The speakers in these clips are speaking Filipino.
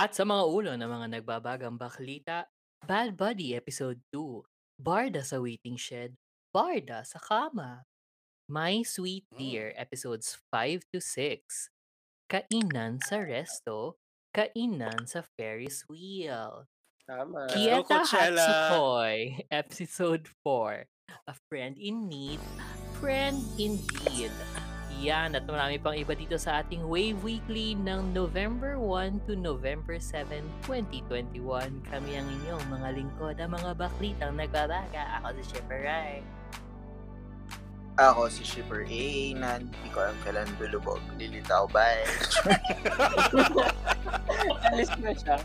At sa mga ulo ng mga nagbabagang baklita, Bad Buddy Episode 2, Barda sa Waiting Shed, Barda sa Kama, My Sweet Dear Episodes 5 to 6, Kainan sa Resto, Kainan sa Ferris Wheel, Tama. Kieta. Hatsukoi, Episode 4, A Friend in Need, Friend Indeed. Yan at marami pang iba dito sa ating Wave Weekly ng November 1 to November 7, 2021. Kami ang inyong mga lingkod, ang mga baklitang nagbabaga. Ako si Shipper Rai. Ako si Shipper A na hindi ko alam kailan lulubog. Lilitaw bye. Alis na siya.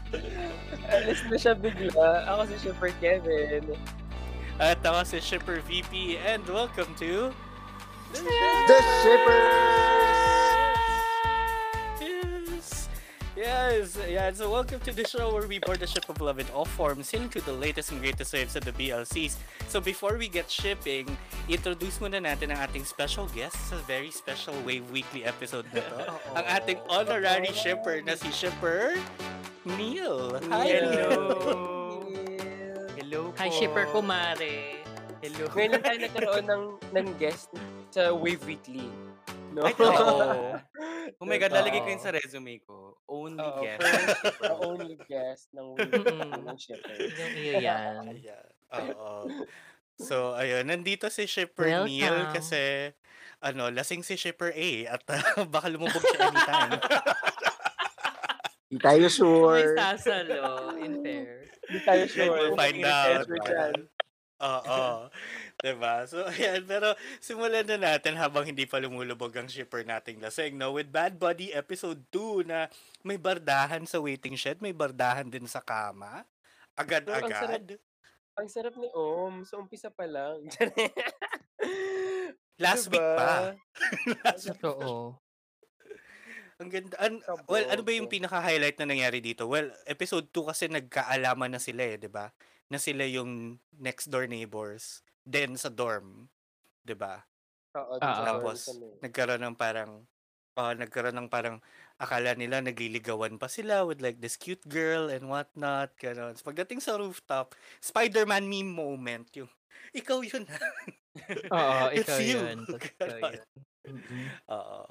Alis na siya bigla. Ako si Shipper Kevin. At ako si Shipper VP and welcome to... The Yes! Yes, yeah, so welcome to the show where we board the ship of love in all forms into the latest and greatest waves of the BLCs. So before we get shipping, introduce muna natin ang ating special guest sa very special Wave Weekly episode na to. ang ating honorary shipper na si Shipper Neil. Hi, Neil. Hello po. Hi, Shipper Kumare. Hello. Ngayon lang tayo nagkaroon ng, ng guest sa Wave Weekly. No? Ay, oo. Oh my God, lalagay ko yun sa resume ko. Only Oo, guest. first, the only guest ng Wave Weekly ng Shipper. Yung iyo yan. Oo. So, ayun. Nandito si Shipper Neil Welcome. kasi ano, lasing si Shipper A at uh, baka lumubog siya anytime. Hindi tayo May sure. sasalo, in fair. Hindi tayo sure. we'll find Hindi out. pressure dyan. Oo. Diba? So, ayan. Pero simulan na natin habang hindi pa lumulubog ang shipper nating lasing. No? With Bad Buddy Episode 2 na may bardahan sa waiting shed, may bardahan din sa kama. Agad-agad. Ang sarap ni Om. So, umpisa pa lang. Last week pa. Last week. Totoo. Ang ganda. An- well, ano ba yung pinaka-highlight na nangyari dito? Well, episode 2 kasi nagkaalaman na sila eh, di ba? Na sila yung next door neighbors. Then sa dorm. Di ba? Oo, Tapos, nagkaroon ng parang, ah, nagkaroon ng parang, akala nila nagliligawan pa sila with like this cute girl and whatnot. Ganon. So, pagdating sa rooftop, Spider-Man meme moment. Yung, ikaw yun. Oo, It's ikaw you. yun. Oo.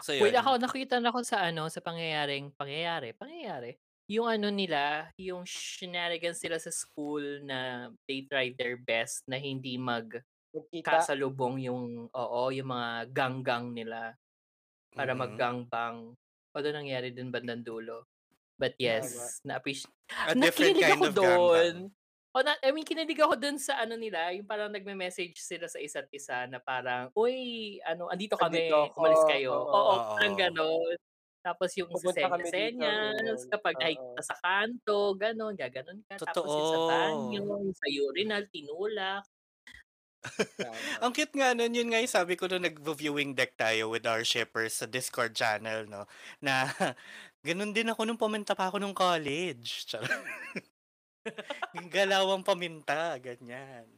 So, Wait, yun. ako nakita na ako sa ano, sa pangyayaring, pangyayari, pangyayari. Yung ano nila, yung shenanigans sila sa school na they tried their best na hindi Magkita. magkasalubong yung, oo, yung mga gang-gang nila para Mhm. mag-gangbang. Although nangyari din bandang dulo. But yes, na-appreciate. A different kind ako of doon. O na, I mean, kinilig ako doon sa ano nila, yung parang nagme-message sila sa isa't isa na parang, uy, ano, andito kami, Andito ako." umalis kayo. Oo. Oo, Oo. parang gano'n. Tapos yung Pupunta dito, senyas, kapag Oo. nakikita sa kanto, gano'n, gaganon ka. Tapos yung sa Totoo. banyo, sa urinal, tinulak. Ang cute nga nun, yun nga yung sabi ko nung nag-viewing deck tayo with our shippers sa Discord channel, no? Na, ganun din ako nung paminta pa ako nung college. Galawang paminta, ganyan.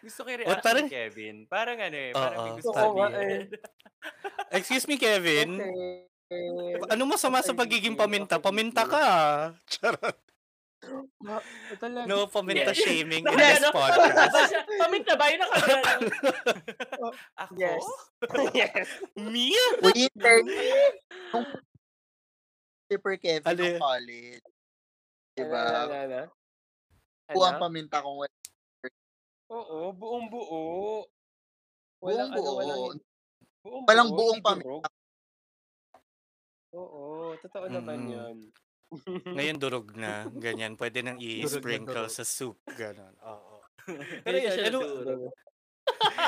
Gusto ko reaction parang- ni Kevin. Parang ano eh, parang may Oo. gusto sabihin. eh. Excuse me, Kevin. Okay. Ano masama sa pagiging paminta? Paminta ka. Charot. Ma- talaga. No paminta Yes. shaming in this podcast. Ba siya, Paminta ba? Yun ang Ako? Yes. yes. Me? Nung Shipper Kevin Ano ng college. Diba? Ano, ano, ano? Kung ang Ano? paminta kong Oo, buong buo. buong ano, buo. walang, buong Walang buo, buong paminta. Oo, totoo naman Mm. yun. Ngayon durog na. Ganyan. Pwede nang Durog na i-sprinkle durog. sa soup. Ganon. Oo. Pero Pero yun, siya ano,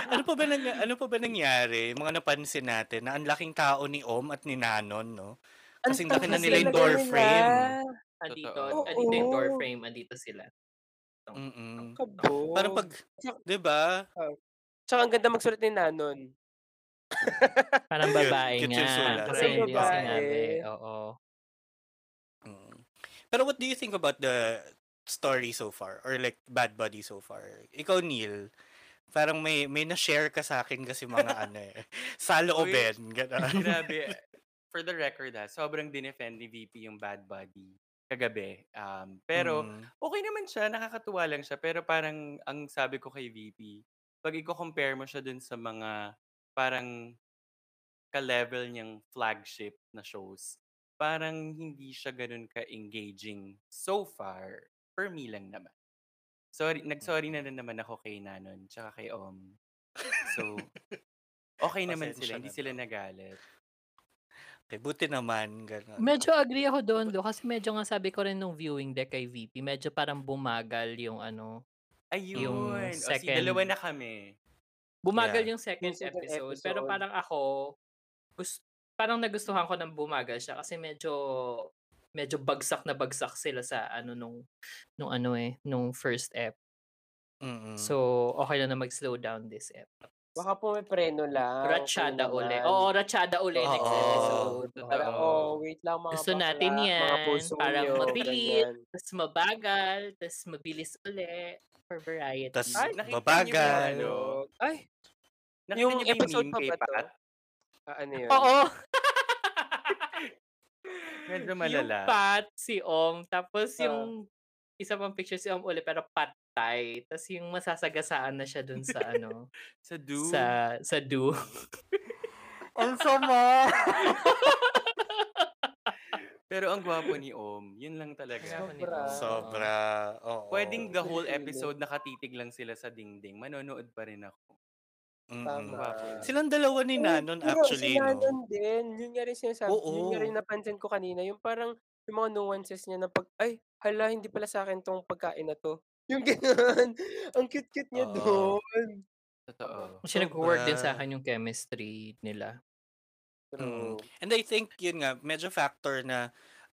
ano pa ba nang, ano pa ba nangyari? Mga napansin natin na ang laking tao ni Om at ni Nanon, no? Kasi laki na takas nila yung talaga door nila. frame. Andito, Totoo. andito yung door Oo. frame, andito sila. Mm-mm. Parang pag, di ba? Tsaka ang ganda magsulat ni Nanon. Parang babae nga. Kasi hindi babae. sinabi. Oo. Mm. Pero what do you think about the story so far? Or like Bad Buddy so far? Ikaw, Neil, parang may may na-share ka sa akin kasi mga ano eh. Saloobin. Gano'n. Grabe. For the record ha, sobrang dinefend ni VP yung Bad Buddy kagabi. Um, pero Mm. okay naman siya, nakakatuwa lang siya. Pero parang ang sabi ko kay VP, pag i-compare mo siya dun sa mga parang ka-level niyang flagship na shows, parang hindi siya ganun ka-engaging so far. For me lang naman. Sorry, nag-sorry na rin naman ako kay Nanon, tsaka kay Om. So, okay naman Pasensya sila, hindi na sila nagalit. Okay, buti naman. Gano'n. Medyo agree ako doon, do, kasi medyo nga sabi ko rin nung viewing deck kay VP, medyo parang bumagal yung ano, Ayun. Yung O, si second- dalawa na kami. Bumagal Yeah. yung second second episode, pero episode. parang ako, gust, parang nagustuhan ko ng bumagal siya kasi medyo medyo bagsak na bagsak sila sa ano nung nung ano eh nung first ep. Mm-mm. So okay lang na mag-slow down this ep. Baka po may preno lang. Ratchada kung uli. Oo, ratchada uli next Oo. episode. Oo. oh, wait lang mga Gusto bakla, natin mga yan. puso Parang mabilis, tapos mabagal, tapos mabilis uli for variety. Tas Ay, nakita niyo ba yung babagal. ano? Ay, Nakita yung niyo ba yung episode meme pa kay ba to? Pat? Ah, ano yun? Oo. Medyo yung malala. Pat, si Om, tapos Ah. yung isa pang picture si Om uli, pero patay. Tapos yung masasagasaan na siya dun sa ano, Sa do. sa sa do. Ang sama! Pero ang gwapo ni Om. Yun lang talaga. Sobra. Sobra. Oo. Pwedeng the whole episode nakatitig lang sila sa dingding. Manonood pa rin ako. Mm-mm. Tama. Silang dalawa ni Nanon Pero actually, si Nanon no? din. Yun nga rin sinasabi. Oo. Yun nga rin napansin ko kanina. Yung parang, yung mga nuances niya na pag, ay, hala, hindi pala sa akin tong pagkain na to. Yung ganyan. Ang cute-cute niya Oo. doon. Totoo. Kasi nag-work din sa Sobra. akin yung chemistry nila. Mm. True. And I think yun nga, medyo factor na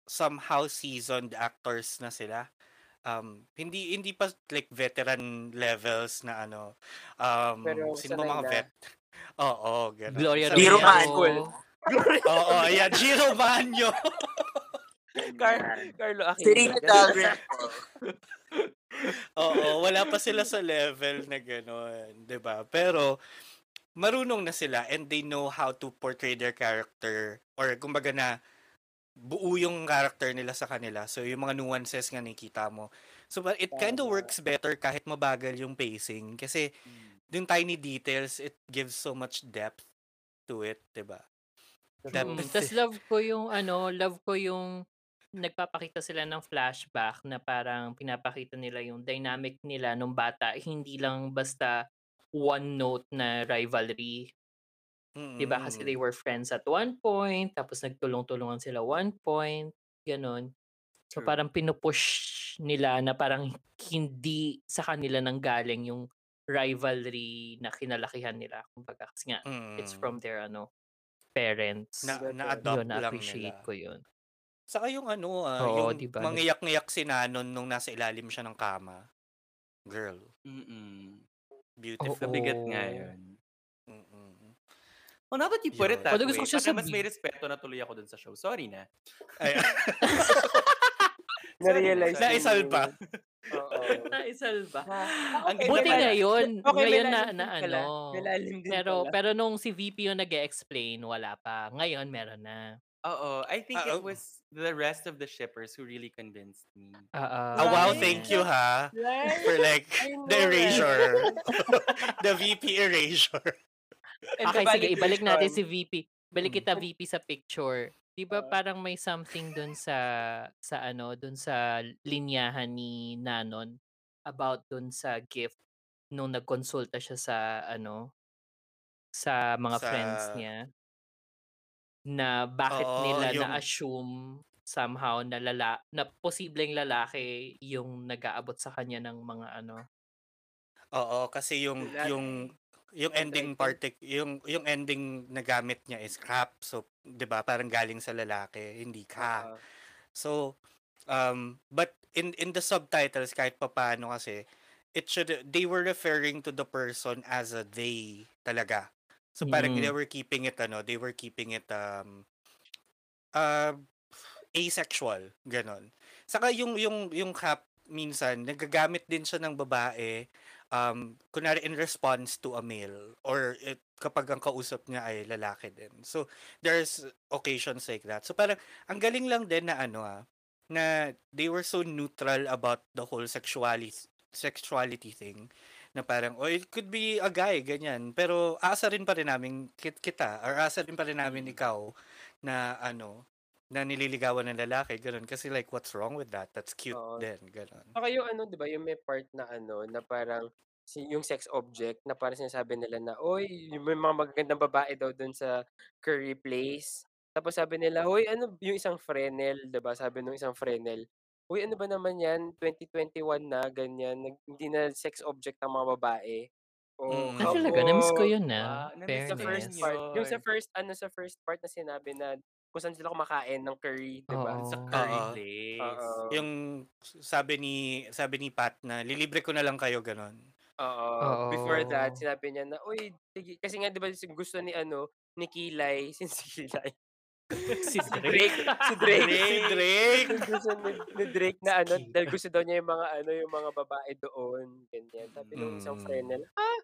somehow seasoned actors na sila. Um, hindi hindi pa like veteran levels na ano. Um, Pero sino mga na. vet? Oo, ganun. Gloria Sanay Giro na. Romero. Oo, yeah, Giro Manyo. Car- Carlo Serena Aquino. Davenport. Oo, wala pa sila sa level na gano'n, 'di ba? Pero marunong na sila and they know how to portray their character or kumbaga na buo yung character nila sa kanila. So yung mga nuances nga nakikita mo. So but it kind of works better kahit mabagal yung pacing kasi yung tiny details it gives so much depth to it, 'di ba? Depth. Mm, Tapos love ko yung ano, love ko yung nagpapakita sila ng flashback na parang pinapakita nila yung dynamic nila nung bata. Hindi lang basta one note na rivalry. 'Di ba? Kasi they Mm. were friends at one point, tapos nagtulong-tulungan sila one point, ganun. So True. parang pinupush nila na parang hindi sa kanila nang galing yung rivalry na kinalakihan nila. Kumbaga kasi nga it's Mm. from their ano parents. na na-adopt yun, lang na-appreciate nila. ko yun. Saka yung ano, ah, Oo, yung di ba? mangiyak-ngiyak si Nanon nung nasa ilalim siya ng kama. Girl, Mm-mm. Beautiful. Mabigat nga Oo. yun. Mm-mm. Well, now that you put it Yun. that Although way, gusto ko siya parang mas may respeto na tuloy ako dun sa show. Sorry na. Ay, Na-realize Sorry. Naisal yung- pa. Oo. Naisal ba? Ang Okay, Buti ngayon. Okay, ngayon na, na ano. Pero, pala. pero nung si VP yung nag explain wala pa. Ngayon, meron na. Oo, I think Ah, it oh. was the rest of the shippers who really convinced me. Oo. Ah, wow, Right. thank you ha. Right? For like, the erasure. the VP erasure. And Okay, sige, ibalik natin validation. si VP. Balik Mm. kita VP sa picture. 'Di ba Ah. parang may something dun sa sa ano, dun sa linyahan ni Nanon about dun sa gift nung nagkonsulta siya sa ano sa mga friends Sa- niya na bakit Oo, nila yung- na-assume somehow na lala na posibleng lalaki yung nag-aabot sa kanya ng mga ano Oo, kasi yung Lahat. yung yung ending part yung yung ending na gamit niya is crap. So, 'di ba? Parang galing sa lalaki, hindi ka. Oo. So, um, but in in the subtitles kahit papaano kasi it should they were referring to the person as a they talaga. So parang Mm. they were keeping it ano, they were keeping it um uh, asexual, ganon. Saka yung yung yung cap minsan nagagamit din siya ng babae um kunwari in response to a male or it, kapag ang kausap niya ay lalaki din. So there's occasions like that. So parang ang galing lang din na ano ah na they were so neutral about the whole sexuality sexuality thing na parang oh it could be a guy ganyan. Pero asa rin pa rin namin kit kita or asa rin pa rin namin ikaw na ano na nililigawan ng lalaki ganun. Kasi like what's wrong with that? That's cute Oo. din ganun. Saka yung ano, 'di ba, yung may part na ano, na parang si yung sex object na parang sinasabi nila na, "Uy, yung may mga magagandang babae daw dun sa curry place." Tapos sabi nila, "Hoy, ano yung isang Fresnel," 'di ba, sabi nung isang Fresnel, "Uy, ano ba naman 'yan, 2021 na, ganyan, nag hindi na sex object ang mga babae." Oh, Mm. Ah, talaga? Na-miss ko yun, Ah, ah. na-miss Sa ko first Fairness. part, yung sa first ano, sa first part na sinabi na kung saan sila kumakain ng curry, 'di ba? Sa curry Oo. place. Oo. yung sabi ni sabi ni Pat na lilibre ko na lang kayo ganun Oo. Before that, sinabi niya na, "Uy, sige" kasi nga 'di ba gusto ni ano, ni Kilay, sino si Kilay? Si Si Drake, si Drake. si Drake gusto ni, ni Drake na ano, dahil gusto daw niya yung mga ano, yung mga babae doon, ganyan. Sabi nung isang Mm. Fresnel, "Ah,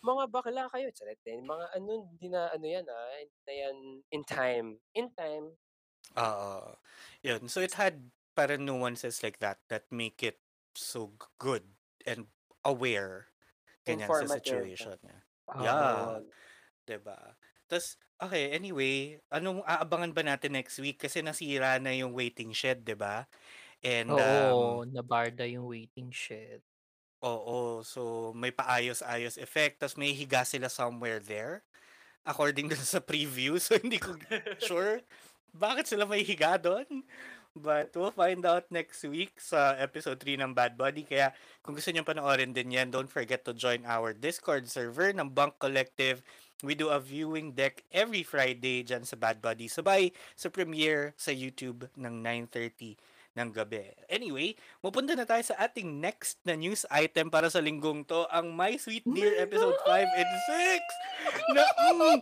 mga bakla kayo." Charet din. Mga ano, hindi na ano yan, ah, hindi na yan in time. In time. Oo. Yun. So it had parang nuances like that that make it so good and aware ganyan sa situation niya. Oo. Yeah. 'Di ba? Tapos, okay, anyway, anong aabangan ba natin next week? Kasi nasira na yung waiting shed, 'di ba? And, um, Oo, nabarda yung waiting shed. oo, so may paayos-ayos effect, tapos may higa sila somewhere there. According dun sa preview, so hindi ko sure bakit sila may higa doon. But we'll find out next week sa episode 3 ng Bad Buddy. Kaya kung gusto nyo panoorin din yan, don't forget to join our Discord server ng Bunk Collective. We do a viewing deck every Friday dyan sa Bad Buddy. Sabay sa premiere sa YouTube ng 9.30 ng gabi. Anyway, mapunta na tayo sa ating next na news item para sa linggong to, ang My Sweet Dear episode 5 and 6 na mm,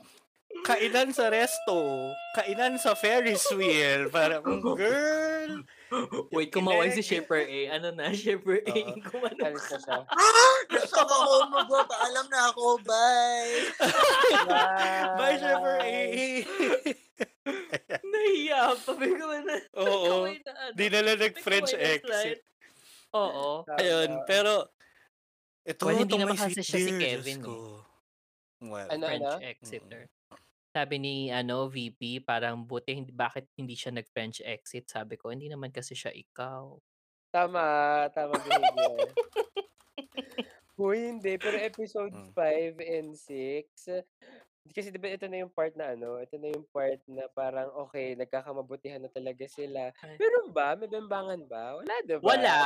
kainan sa resto, kainan sa Ferris wheel. Parang, girl, Wait, kumaway si. Shipper A. Ano na, Shipper A? Oo. Kumano na siya. Nasok ako, magpapaalam na ako, bye! Bye, Shepper A. Nahiya pa. Kumano na. Oo. Ano. Di na nag-French exit. Oo. Ayun, pero, ito, Well, hindi naman may kasi sweet siya si dear, Kevin, Diyos ko. Well, Ano, French ano? exiter. Sabi ni ano VP, parang buti hindi bakit hindi siya nag-French exit. Sabi ko, hindi naman kasi siya ikaw. Tama, tama behavior. Uy, hindi. Pero episode Mm. 5 and 6, kasi di ba ito na yung part na ano, ito na yung part na parang okay, nagkakamabutihan na talaga sila. Ay. Meron ba? May bambangan ba? Wala, di ba? Wala,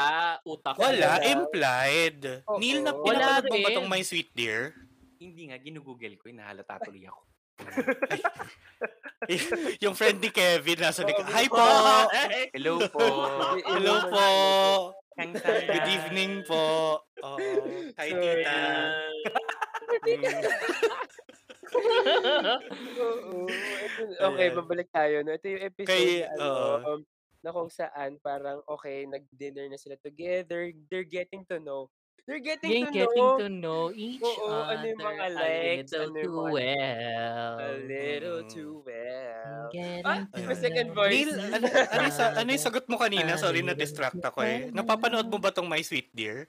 utak. wala, Wala. implied. Oo. Neil, na Wala pinapanood mo ba rin. tong My Sweet Dear? Hindi nga, ginugugel ko. Nahalata tuloy ako. yung friend ni Kevin nasa likod. Oo, Hi po! Hello po. Hello po! Good evening po. Oh, hi, tita. Okay, babalik tayo. No? Ito yung episode Kay- na, ano, um, na kung saan parang okay, nag-dinner na sila together. They're getting to know. They're getting You're to getting know to know each Oo, other ano yung mga a likes, little ano too well. a little Mm. too well. Getting Ah, iba second know voice. Neil, ano, ano, yung ano yung sagot mo kanina? a Sorry, na-distract ako eh. Napapanood mo ba tong My Sweet Dear?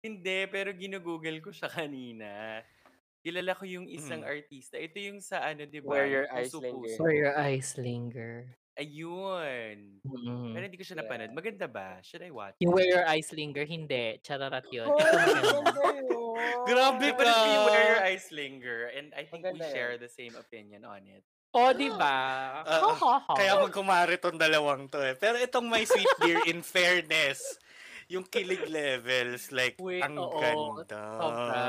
Hindi, pero ginugugel ko siya kanina. Kilala ko yung isang Mm. artista. Ito yung sa ano, di ba? Where Your Eyes Linger. Where your eyes linger. Ayun. Mm. Pero hindi ko siya Yeah. napanood. Maganda ba? Should I watch? Yung Where Your Eyes Linger, hindi. Chararat yun. Oh, yun. Grabe Napanood ko yung Where Your ka! Eyes Linger and I think we Maganda yan. share the same opinion on it. O, di ba? Ha, ha, ha. Kaya magkumari tong dalawang to eh. Pero itong My Sweet Dear, in fairness, yung kilig levels, like, Wait, ang oo. ganda. Sobra.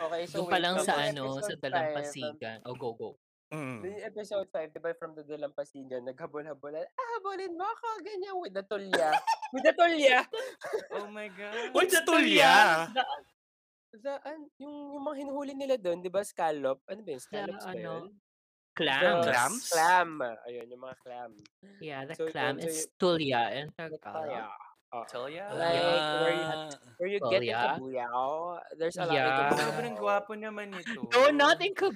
Okay, so Doon pa lang sa ano, sa episode 5, dalampasigan. Oh, go, go. Mm. yung episode 5, di ba, from the Dalampasigan, naghabol-habolan, ah, habulin mo ako, ganyan, with the tulya. with the tulya! Oh my God. Tulya? The, an, yung, yung mga hinuhuli nila doon, di ba, scallop? Ano ba yun? Scallops ba ano, yun? Clams. Clams? Clam. Ayun, yung mga clam. Yeah, the So, clam yun, so is yun- tulya in Tulya. Oh. Tulya. Like, where you, Ah. where you get in Tulya. Kabuyaw, there's a lot Yeah. in Kabuyaw. Sobrang gwapo naman ito. No, not in. There's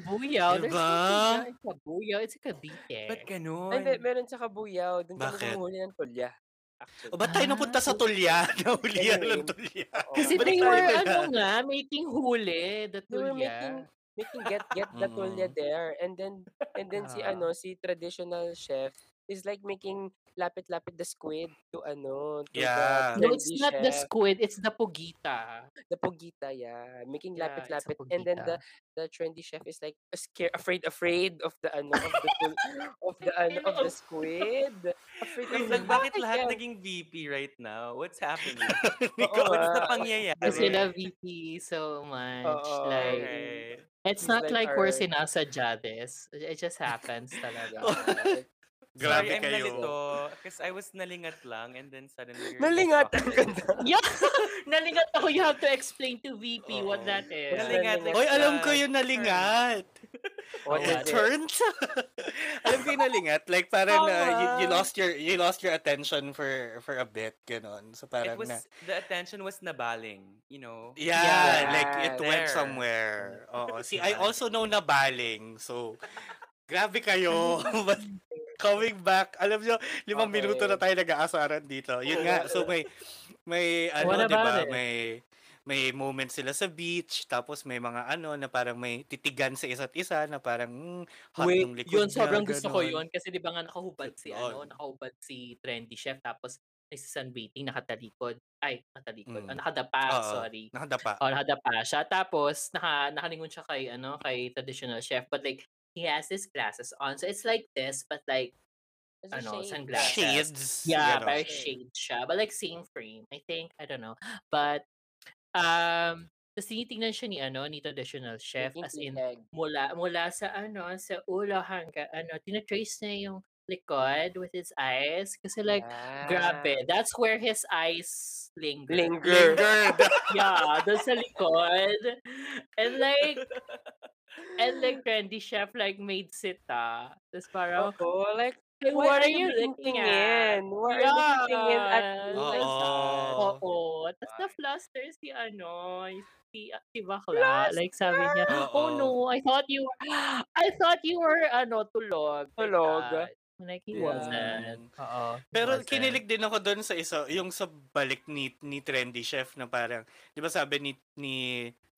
Diba? no tulya in Kabuyaw. It's in Cavite. Ba't ganun? Ay, hindi, meron sa Kabuyaw. Doon kami Bakit? humuhuli ng tulya. Actually. O ba't tayo napunta sa tulya? Nahulihan Anyway. ng tulya. Oo. Kasi Balik they tayo were, kay ano nga, making huli, the They were tulya. making making get get the tulya Mm. there and then and then si Ah. ano si traditional chef is like making lapit-lapit the squid to ano to Yeah. the No, it's trendy not the squid, it's the pugita. the pugita yeah making Yeah, lapit-lapit and then the the trendy chef is like scared afraid afraid of the ano of the of the ano of the squid afraid Wait of lang, bakit the- lahat Yeah. naging VP right now? What's happening? Oo What's the nga. pangyayari? Kasi na VP so much. Oo. Like, Alright. it's He's not like like we're our- sinasadya this. It just happens talaga. Grabe Sorry, I'm kayo. nalito. Because I was nalingat lang and then suddenly you're nalingatan just ka talking. na yeah! Nalingat ako. You have to explain to VP what Oo. that is. Nalingat. like Hoy, alam ko yung nalingat. what Oh, is what? it Turns. alam ko yung nalingat. Like parang uh, you, you lost your you lost your attention for for a bit, ganon. So It parang was, na, the attention was nabaling, you know? Yeah, Yeah. like it went There. somewhere. Oo. See, I also know na baling. So, grabe kayo. Coming back, alam nyo, limang Okay. minuto na tayo nag-aasaran dito. Yun nga, so may, may, ano, di ba, may, may moment sila sa beach, tapos may mga ano, na parang may titigan sa isa't isa, na parang, hmm, hot Wait, yung likod yun, niya, sobrang gusto ko yun. Kasi di ba nga nakahubad si, ano, nakahubad si trendy chef. Tapos, nagsisunbathing, nakatalikod. Ay, nakatalikod. Mm. Ah, nakadapa, Oo, sorry. Nakadapa. Oh, nakadapa siya. Tapos, naka, nakalingon siya kay, ano, kay traditional chef. But like, he has his glasses on. So, it's like this, but like, It's a ano, shade. sunglasses. Shades. Yeah, ganon. very shade siya. But like, same frame. I think, I don't know. But, um, tapos tinitingnan siya ni, ano, ni traditional chef. Making As in, egg. mula mula sa ano sa ulo hanggang ano tinatrace niya yung likod with his eyes kasi like grabe that's where his eyes linger Linger. Lingered. yeah doon sa likod and like and like trendy chef like made sita tapos parang Oo, like, "Hey, why what are are you looking at in? Why are you looking in at Yeah. me? Oo. Oo. Tapos na-fluster si ano, si, si bakla. Like sabi niya, oh Oo. no, I thought you were, I thought you were, ano, tulog. like Tulog? Like, he Yeah. wasn't. Oo. he Pero wasn't. kinilig din ako doon sa isa, yung sa balik ni, ni trendy chef na parang, di ba sabi ni, ni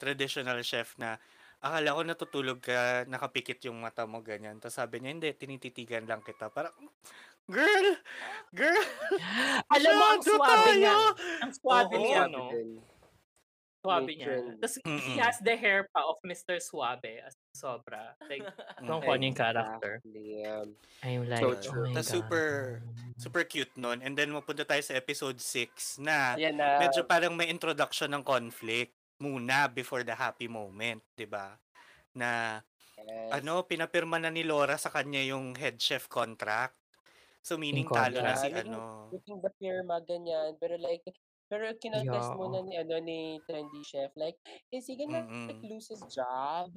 traditional chef na, akala ko natutulog ka, nakapikit yung mata mo, ganyan. Tapos sabi niya, hindi, tinititigan lang kita. Parang, girl, girl, Alam mo, ang swabe niya. tayo." Ang swabe Oo. niya, no? Swabe niya. Tapos, he has the hair pa of Mr. Suabe. As sobra. Like, kung Mm. ano yung character. Exactly, um, I'm like, So oh my God. super, super cute nun. And then, mapunta tayo sa episode 6 na, na. medyo parang may introduction ng conflict muna before the happy moment, 'di ba? Na Yes. ano, pinapirma na ni Laura sa kanya yung head chef contract. So meaning Yung talo na si Yeah, like, ano. Putting the firma, ganyan. Pero like, pero kinonfess Yeah. muna ni, ano, ni trendy chef, like, is he gonna like, Mm-mm. lose his job?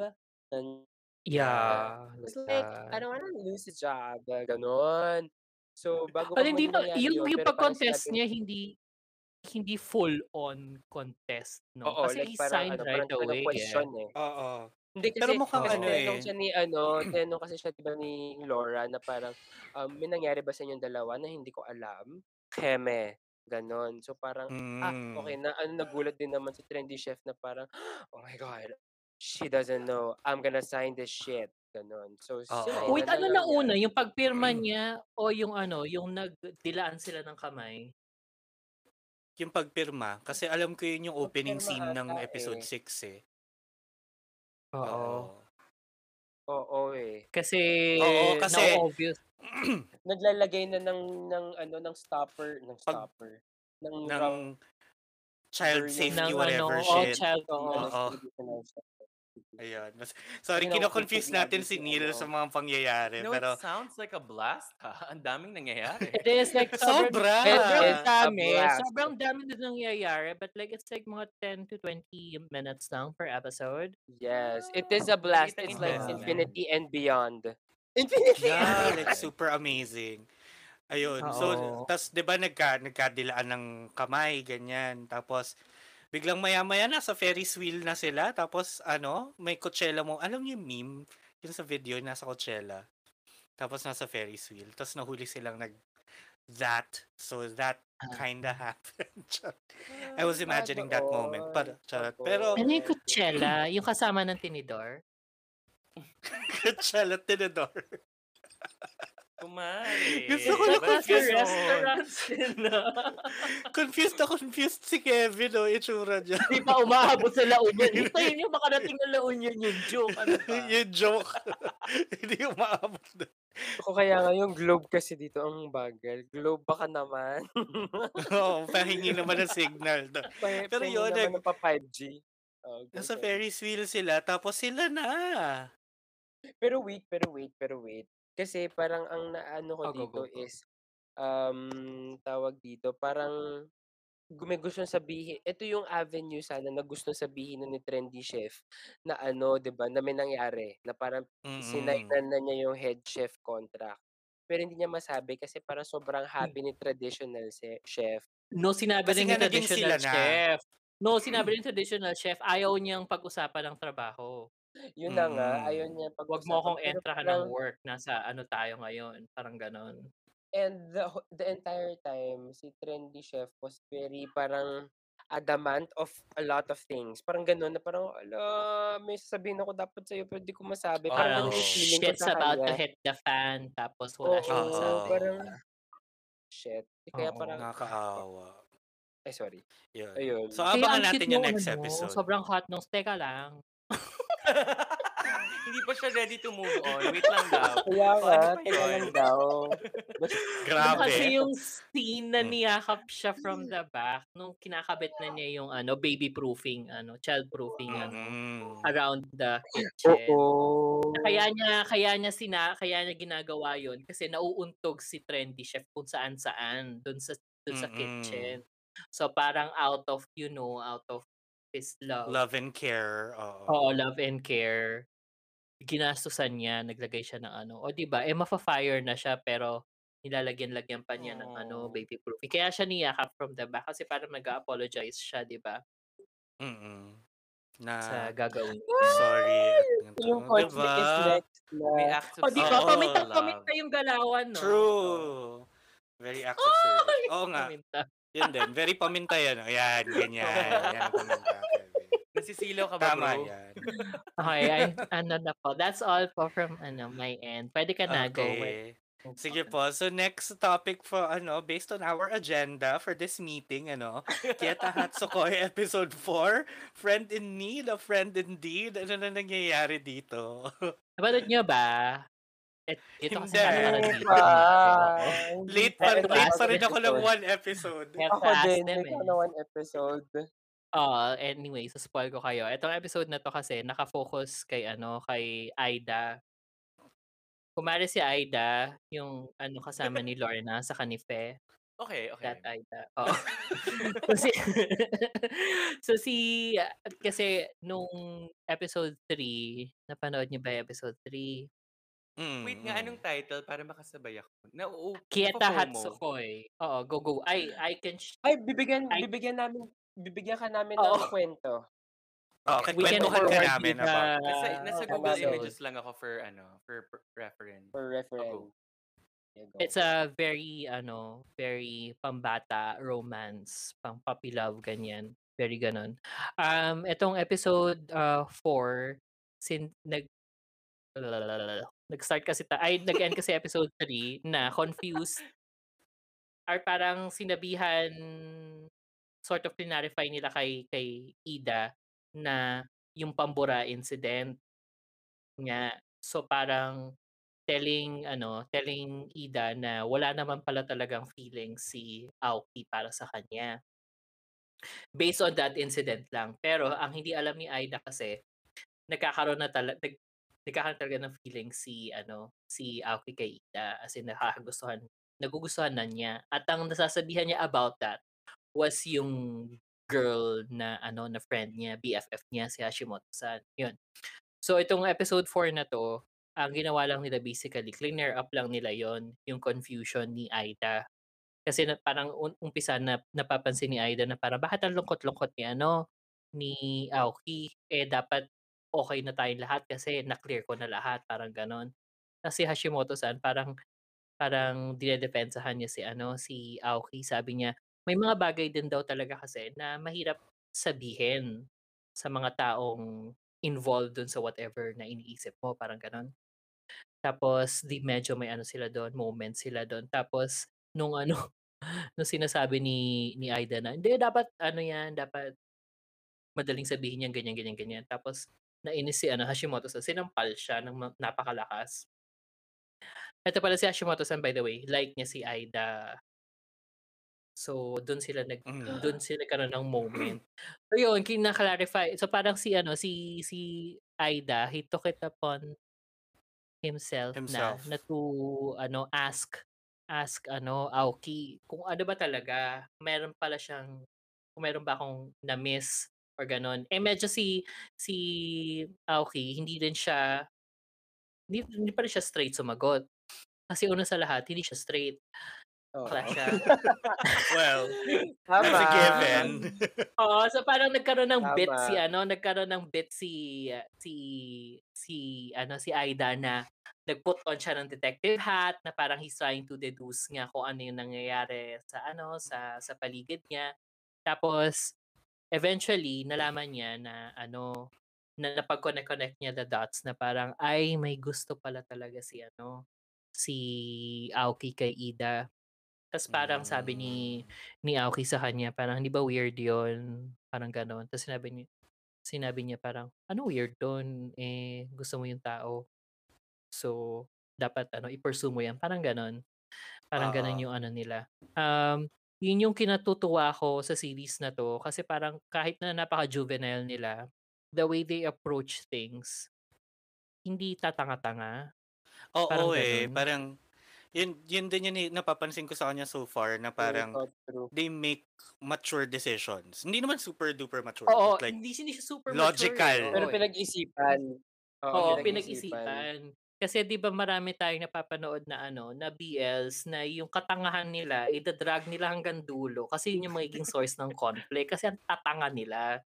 Gan- Yeah. It's like like. I don't wanna lose his job. Ganon. So, bago pa hindi nangyari yung, yun, yung parang pag-contest niya, hindi hindi full on contest, no? Oo, Kasi like he parang, signed ano, right parang away. question eh. eh. Oo. Hindi kasi, Pero mukhang kasi ano eh. siya ni, ano, tinanong kasi siya, diba, ni Laura na parang, um, may nangyari ba sa inyong dalawa na hindi ko alam? Keme. Ganon. So, parang, ah, Mm. okay na, ano, nagulat din naman si trendy chef na parang, oh my God, she doesn't know. I'm gonna sign this shit. Ganon. So, sila, Wait, na ano na una? Yung pagpirma niya o yung ano, yung nagdilaan sila ng kamay? Yung pagpirma. Kasi alam ko yun yung opening Pagpirma scene ng episode eh. 6 eh. Oo. Oo eh. Kasi, Oo, kasi- na-obvious. Naglalagay na ng, ng, ano, ng stopper, ng Pag- stopper. ng, ng round- child safety ng whatever ano, oh, shit. child, oo. Oo. Ayun. Mas- Sorry, Ayun ang kino-confuse confuse natin si Neil sa mga pangyayari. No, pero, it sounds like a blast ha. Ang daming nangyayari. It is like sobrang, Sobra! sobrang It's a dami. Sobrang dami na nangyayari. But like, it's like mga 10 to 20 minutes lang per episode. Yes, it is a blast. It's like investment. infinity and beyond. Infinity yeah, like super amazing. Ayun. So, Oo. tas 'di ba nagka nagkadilaan ng kamay ganyan. Tapos biglang maya-maya nasa Ferris wheel na sila. Tapos ano, may Coachella mo. Alam niyo yung meme? Yung sa video nasa Coachella. Tapos nasa Ferris wheel. Tapos nahuli silang nag that. So that kinda happened. I was imagining that moment. Charot. Pero, Ano yung Coachella? Yung kasama ng tinidor? Coachella Tinador. Kumari. Gusto ko na Nasa confused. restaurants na. confused na confused si Kevin, oh, itsura niya. Di pa umaabot sa La Union. Hintayin yung makarating ng La Union yung joke. Ano yung joke. Hindi umaabot na. Ako kaya nga yung globe kasi dito ang bagal. Globe baka naman. Oo, pahingi naman ng signal. No? Pero yun, naman nag- ng pa 5G. Oh, Nasa ganun. Ferris wheel sila, tapos sila na. Pero wait, pero wait, pero wait. Kasi parang ang naano ko Oh, go, dito go, go. is um tawag dito, parang gu- may gusto sabihin. Ito yung avenue sana na gusto sabihin nun ni Trendy Chef na ano, 'di ba, na may nangyari na parang Mm-mm. sinaynan na niya yung head chef contract. Pero hindi niya masabi kasi parang sobrang happy ni traditional se- chef. No, sinabi Kasi rin ni nga naging traditional sila na. chef. No, sinabi rin traditional chef, ayaw niyang pag-usapan ng trabaho. Yun na nga, Mm. ayaw niya pag Huwag mo akong entrahan ng work. Nasa ano tayo ngayon. Parang ganon. And the ho- the entire time, si Trendy Chef was very parang adamant of a lot of things. Parang ganun na parang, ala, may sasabihin ako dapat sa'yo pero di ko masabi. Parang Parang ganun yung feeling ko shit's sa about to kanya. hit the fan. Tapos wala Oo, siyang masabi. parang, shit. Kaya Oo. parang, Nakakaawa. ay sorry. Yun. Ayun. So, abangan ang natin yung next ano, episode. Sobrang hot nung, teka lang. Hindi pa siya ready to move on. Wait lang daw. Kaya O, nga, ano yun? lang daw. Grabe. kasi yung scene na Mm. niyakap siya from the back nung kinakabit na niya yung ano baby proofing ano child proofing ano Mm-mm. around the kitchen. oo. Kaya niya kaya niya sina kaya niya ginagawa yon kasi nauuntog si Trendy Chef kung saan-saan doon sa doon sa Mm-mm. kitchen. So parang out of you know out of his love. Love and care. Oo. Oo, love and care. Ginastusan niya, naglagay siya ng ano. O 'di ba? Eh mafa-fire na siya pero nilalagyan-lagyan pa niya ng ano Oh. baby proof. Kaya siya niyakap from the back kasi parang nag-apologize siya, 'di ba? Mm-mm. Na, Sa gagawin. sorry. Yung is next May na. acts O di ba? Oo, Paminta, love. paminta yung galawan, no? True. Very acts of service. Oo nga. Paminta. Yun din. Very paminta yan. oh. Yan, ganyan. Yan ang paminta. Nasisilaw ka ba, Tama bro? yan. Okay, ay, ano na po. That's all po from ano my end. Pwede ka na go with. Okay. Sige po. So next topic for ano, based on our agenda for this meeting, ano, Kieta Hatsukoi episode 4, Friend in Need, a Friend Indeed. Ano na nangyayari dito? Napanood nyo ba? Et, ito kasi Hindi. parang Oo dito. pa. late pa, late pa rin ako ng episode. one episode. Kaya Ako din, them may eh. na one episode. Oh, anyway, so spoil ko kayo. Itong episode na to kasi nakafocus kay ano, kay Aida. Kumari si Aida, yung ano kasama ni Lorna sa Kanife. Okay, okay. That Aida. Oh. so si So si kasi nung episode 3, napanood niyo ba yung episode 3? Mm, Wait nga, mm. anong title para makasabay ako? Na, oo, Kieta. Hatsukoi. Oo, go go. I I can sh- Ay, bibigyan, Ay. bibigyan namin, bibigyan ka namin Oo. ng kwento. Okay, we can ka namin the about Nasa, nasa Okay, Google. Images lang ako for, ano, for per- reference. For reference. Go. It's a very ano, very pambata romance, pang puppy love ganyan. Very ganon. Um etong episode uh 4 sin nag nag-start kasi ta ay nag-end kasi episode 3 na confused. Or parang sinabihan sort of clarify nila kay kay Ida na yung pambura incident nga. So parang telling ano telling Ida na wala naman pala talagang feeling si Aoki para sa kanya. Based on that incident lang. Pero ang hindi alam ni Ida kasi nagkakaroon na talaga nag, nagkakaroon talaga ng feeling si ano si Aoki kay Ida as in nakakagustuhan nagugustuhan na niya. At ang nasasabihan niya about that was yung girl na ano na friend niya BFF niya si Hashimoto-san. Yun. So itong episode 4 na to ang ginawa lang nila basically cleaner up lang nila yon yung confusion ni Aida. Kasi na, parang un, umpisa na napapansin ni Aida na parang bakit ang lungkot-lungkot ni ano ni Aoki? Eh dapat okay na tayong lahat kasi na-clear ko na lahat parang ganon. Kasi Hashimoto-san parang parang dinedepensahan niya si ano si Aoki. Sabi niya may mga bagay din daw talaga kasi na mahirap sabihin sa mga taong involved dun sa whatever na iniisip mo parang ganon. Tapos di medyo may ano sila doon moment sila doon tapos nung ano nung sinasabi ni ni Aida na hindi dapat ano yan dapat madaling sabihin niyan ganyan ganyan ganyan. Tapos nainis si ano Hashimoto-san sinampal siya ng napakalakas ito pala si Hashimoto-san by the way like niya si Aida So, doon sila nag Mm. doon sila nagkaroon ng moment. So, yun kina-clarify. So, parang si ano si si Aida, he took it upon himself, Himself. na na to ano ask ask ano Aoki kung ano ba talaga meron pala siyang kung meron ba akong na-miss or gano'n. Eh medyo si si Aoki hindi rin siya hindi, hindi pa rin siya straight sumagot. Kasi una sa lahat, hindi siya straight. Siya. well, that's a Tama. given. Oo, so parang nagkaroon ng bit Tama. si ano, nagkaroon ng bit si si si ano si Aida na nag-put on siya ng detective hat na parang he's trying to deduce nga kung ano yung nangyayari sa ano sa sa paligid niya. Tapos eventually nalaman niya na ano na napag-connect-connect niya the dots na parang ay may gusto pala talaga si ano si Aoki kay Ida. Tapos parang sabi ni ni Aoki sa kanya, parang hindi ba weird 'yon? Parang gano'n. Tapos sinabi niya sinabi niya parang, "Ano weird do'n? Eh, gusto mo yung tao. So, dapat ano, i-pursue mo 'yan." Parang gano'n. Parang gano'n Oo. yung ano nila. Um, yun yung kinatutuwa ko sa series na 'to kasi parang kahit na napaka-juvenile nila, the way they approach things, hindi tatanga-tanga. Parang Oo, eh. gano'n. Parang yun yun din yung ni napapansin ko sa kanya so far na parang thought through. they make mature decisions. Hindi naman super duper mature, Oo, like hindi hindi siya super logical. mature, eh. Pero Oo, eh. pinag-isipan. Oo, Oo, pinag-isipan. pinag-isipan. Kasi 'di ba marami tayong napapanood na ano, na BLs na yung katangahan nila ida-drag nila hanggang dulo kasi yun yung magiging source ng conflict kasi ang tatanga nila.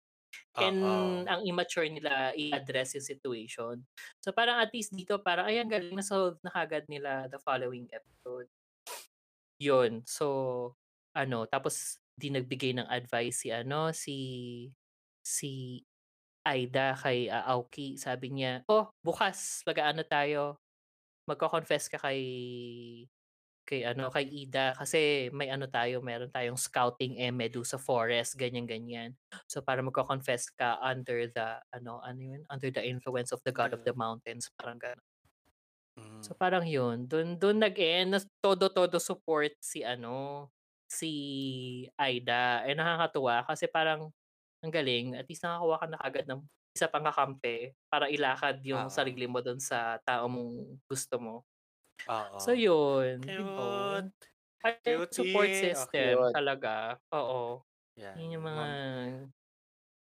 And Oo. ang immature nila i-address yung situation. So parang at least dito parang ay ang galing na-solve na kaagad nila the following episode. Yun. So ano, tapos di nagbigay ng advice si ano, si si Aida kay ah, Aoki. Sabi niya, "Oh, bukas mag-aano tayo, magko-confess ka kay kay ano, kay Ida kasi may ano tayo, meron tayong scouting eh, Medusa Forest, ganyan-ganyan. So para magko-confess ka under the ano, ano yun, under the influence of the god of the mountains, parang gano'n. Mm. So parang yun, dun dun nag-end na todo-todo support si ano, si Aida. Eh nakakatuwa kasi parang ang galing, at least nakakuha ka na kaagad ng isa pang kakampi para ilakad yung Oo. sarili mo dun sa tao mong gusto mo. Oo. So yun. Cute. Ay, support Cutie. system Cute. talaga. Oo. Yan. Yun yung mga Mam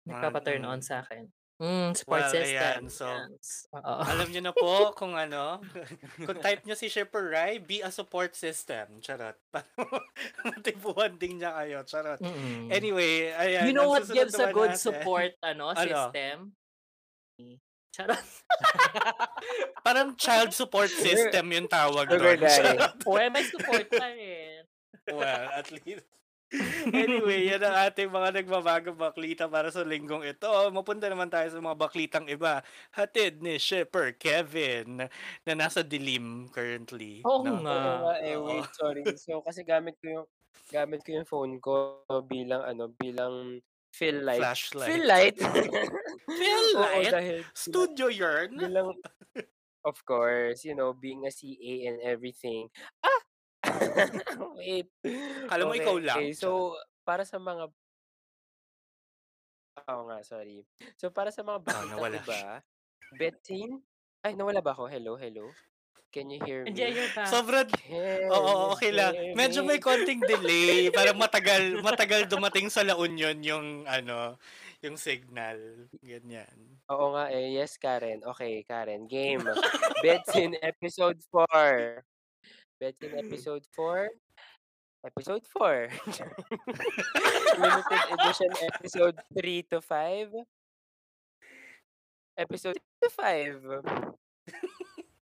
nagpapa-turn on mm. sa akin. Hmm, support Well, system. ayan. So, Yes. Oo. alam niyo na po kung ano, kung type niyo si Shipper Rai, be a support system. Charot. Para matipuhan din niya kayo. Charot. Mm. Anyway, ayan. You know ang what susunod gives a naman good natin. support ano, Ano? system? Charot. Parang child support system yung tawag Sugar doon. daddy. Charot. May support pa rin. well, at least. Anyway, yan ang ating mga nagbabago baklita para sa linggong ito. Mapunta naman tayo sa mga baklitang iba. Hatid ni Shipper Kevin na nasa dilim currently. Oo no? nga. Oo nga eh, Oo. wait, sorry. So, kasi gamit ko yung gamit ko yung phone ko bilang ano, bilang fill light. Flashlight. Fill light? Fill Oo, light? dahil Studio yarn? bilang of course, you know, being a CA and everything. Ah! Wait. Kala mo ikaw lang? Okay, so para sa mga Oo nga, sorry. So, para sa mga Oh, balitang nawala iba, siya. Betin ay nawala ba ako? Hello, hello? Can you hear me? you're back. Sobrang Oo, you okay lang. Medyo me? may konting delay. Parang matagal matagal dumating sa La Union yung ano, yung signal. Ganyan. Oo nga eh. Yes, Karen. Okay, Karen. Game. Betsin episode 4. Betsin episode 4. Episode 4. Limited edition episode 3 to 5. Episode 3 to 5.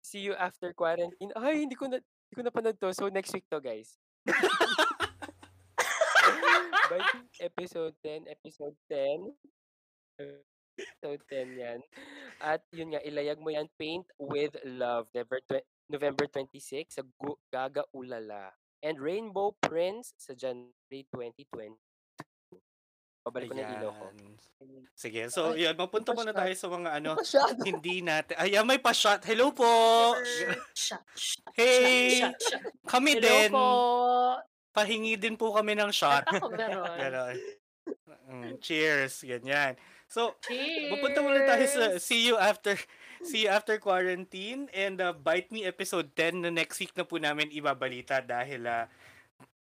See you after quarantine. Ay, hindi ko na hindi ko napanood to. So next week to, guys. By episode 10, episode 10. Episode 10 yan. At yun nga, ilayag mo yan, Paint with Love, November, twe- November 26 sa Gu- Gaga Ulala. And Rainbow Prince sa January 2020. Pabalik ko na ilaw ko. Ayan. Sige, so Ay, yan, mapunta muna tayo sa mga ano, hindi natin. Ayan, may pa-shot. Hello po! Shot, shot, Hey! shot. Kami Hello din. po. Pahingi din po kami ng shot. Ako ganon. Ganon. Mm, cheers, ganyan. So, Cheers! Pupunta muna tayo sa see you after see you after quarantine and uh, Bite Me episode 10 na next week na po namin ibabalita dahil uh,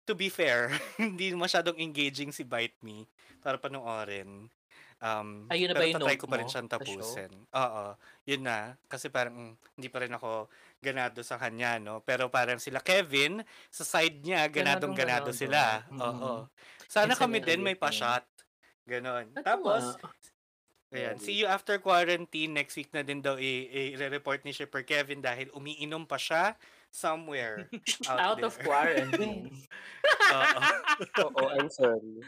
to be fair, hindi masyadong engaging si Bite Me para panoorin. Um, Ayun na ba yung note ko pa rin mo siyang tapusin. Oo, yun na. Kasi parang mm, hindi pa rin ako ganado sa kanya, no? Pero parang sila Kevin, sa side niya, ganadong ganado sila. Mm. Oo. Sana It's kami din may pa-shot. Ganon. Tapos. Ayan, see you after quarantine. Next week na din daw i-report ni Shipper Kevin dahil umiinom pa siya somewhere out, out of quarantine. Oo. Oo, I'm sorry.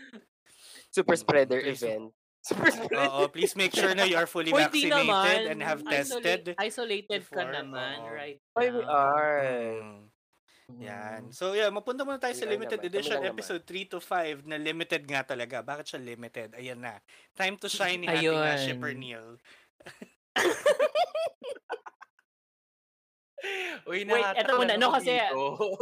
Super spreader Please. event. Super spreader. Oo, please make sure na you are fully vaccinated naman. and have Isolate- tested. isolated ka naman oo. right Ay, we now. are. Mm, yan. So, yeah, mapunta muna tayo sa limited naman, edition episode 3 to 5 na limited nga talaga. Bakit siya limited? Ayan na. Time to shine ni ating uh, Ayun. Shipper Neil. Uy, Wait, eto muna. No, kasi-.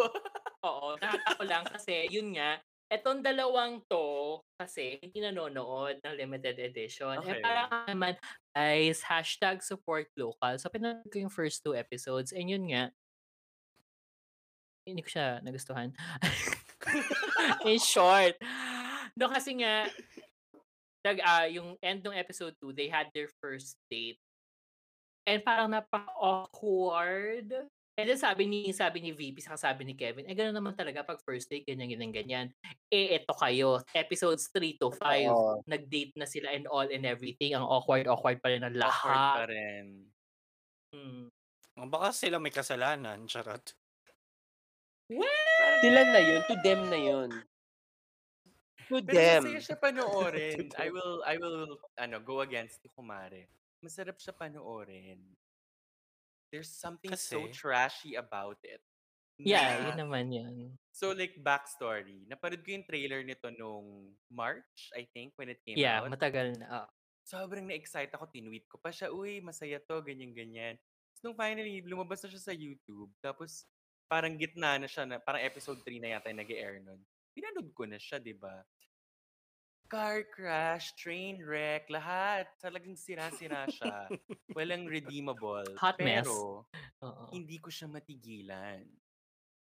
Oo, nakaka ko lang kasi yun nga, etong dalawang to kasi hindi nanonood ng limited edition. Eh Okay. para naman guys, hashtag support local. So pinanood ko yung first two episodes and yun nga, hindi ko siya nagustuhan. In short, no kasi nga, nag, ah, yung end ng episode 2, they had their first date. And parang napaka-awkward. And then sabi ni, sabi ni VP, saka sabi ni Kevin, eh gano'n naman talaga pag first date, ganyan, ganyan, ganyan. Eh, eto kayo, episodes 3 to 5, Oo. nag-date na sila and all and everything. Ang awkward, awkward pa rin ng Awkward pa lahat. rin. Hmm. Baka sila may kasalanan. Charot. Well, Sila na yun. To them na yun. To Pero them. masaya siya panoorin. I will, I will, ano, go against Kumare. Masarap siya panoorin. There's something so Kasi? trashy about it. yeah, na- yun naman yun. So like backstory, napanood ko yung trailer nito nung March, I think, when it came Yeah, out. matagal na. ah. Sobrang na-excite ako, tinweet ko pa siya, uy, masaya to, ganyan-ganyan. Tapos nung finally, lumabas na siya sa YouTube, tapos parang gitna na siya, na, parang episode 3 na yata yung nag-air nun. Pinanood ko na siya, di ba? Car crash, train wreck, lahat. Talagang sira-sira siya. Walang redeemable. Hot mess. Pero, Oo. hindi ko siya matigilan.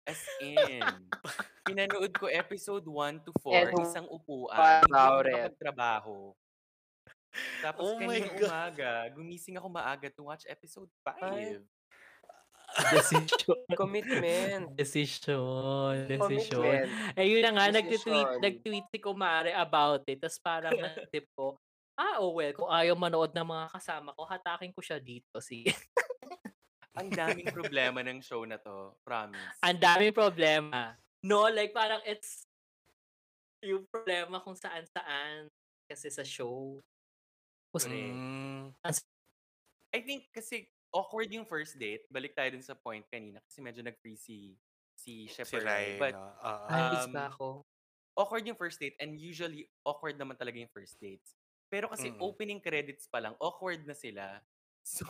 As in, pinanood ko episode 1 to 4, And isang upuan. Hindi ako nakapagtrabaho. Tapos Oh God. umaga, gumising ako maaga to watch episode 5. Decision. Commitment. Decision. Decision. Commitment. Eh, yun na nga, nag-tweet, nag-tweet si Kumare about it. Tapos parang natip ko, ah, oh well, kung ayaw manood ng mga kasama ko, hatakin ko siya dito. Si Ang daming problema ng show na to, promise. Ang daming problema. No, like parang it's yung problema kung saan-saan kasi sa show. Correct. Mm, I think kasi awkward yung first date. Balik tayo dun sa point kanina kasi medyo nag-free si, si si Shepard. Rai, But no? Ay, Um, ba ako? awkward yung first date and usually awkward naman talaga yung first dates. Pero kasi Mm. opening credits pa lang, awkward na sila. So,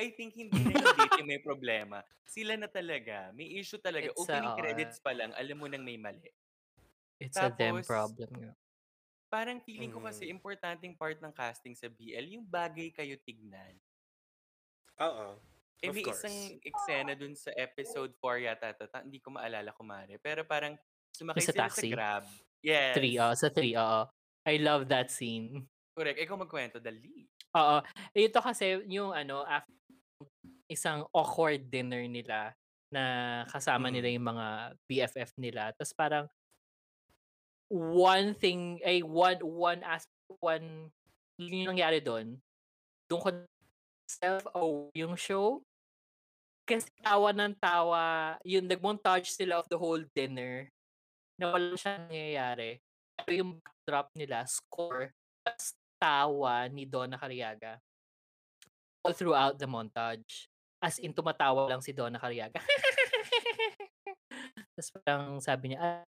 I think hindi na yung date yung may problema. Sila na talaga. May issue talaga. It's a- opening oo. credits pa lang, alam mo nang may mali. It's a them tapos, problem nga. Parang feeling ko kasi Mm. importanteng part ng casting sa BL, yung bagay kayo tignan. Oo. Eh, may course. isang eksena dun sa episode 4 yata 'to, ta hindi ko maalala kumare. Pero parang sumakay sa sila sa taxi? Grab. 3, Yes. oo, sa 3, oo. I love that scene. Correct. Ikaw magkwento, dali. Oo. Ito kasi yung ano, af isang awkward dinner nila na kasama nila Mm. yung mga BFF nila. Tas parang one thing ay one one as one yung nangyari dun, dun ko self-aware yung show. Kasi tawa ng tawa, yung nag-montage sila of the whole dinner na wala siyang nangyayari. Pero yung backdrop nila, score, tas tawa ni Donna Cariaga. All throughout the montage. As in, tumatawa lang si Donna Cariaga. Tas parang sabi niya, "Ah,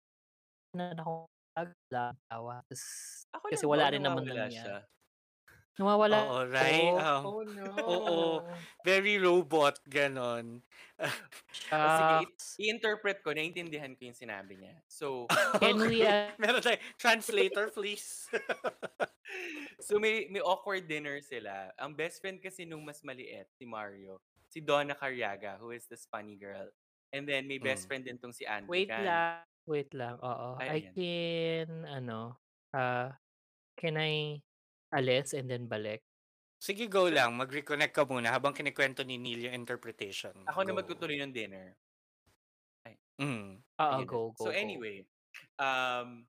na ako lang tawa." Tas Ako kasi lang wala rin naman nawawala nangyari. Nawawala Oo, right? po. Um, Oh, no. Oo. Very robot, ganon. Oh, sige, i i-interpret ko, naintindihan ko yung sinabi niya. So, Can we, uh, Meron tayo. Translator, please. so may may awkward dinner sila. Ang best friend kasi nung mas maliit, si Mario, si Donna Cariaga, who is this funny girl. And then may best Mm. friend din tong si Andrew Wait Can. lang, wait lang, oo. I Ay, ayan. can, ano, ah, can I alis and then balik? Sige, go lang. Mag-reconnect ka muna habang kinikwento ni Neil yung interpretation. Ako na Go. magtutuloy ng dinner. Mm. Oo, Ayun na. go, go, So go. anyway, um,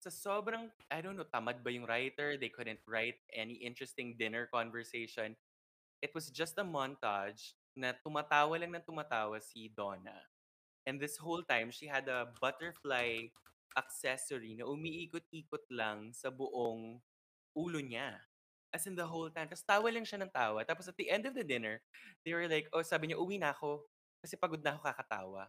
sa sobrang, I don't know, tamad ba yung writer? They couldn't write any interesting dinner conversation. It was just a montage na tumatawa lang ng tumatawa si Donna. And this whole time, she had a butterfly accessory na umiikot-ikot lang sa buong ulo niya. As in the whole time. Tapos tawa lang siya ng tawa. Tapos at the end of the dinner, they were like, oh, sabi niya, uwi na ako. Kasi pagod na ako kakatawa.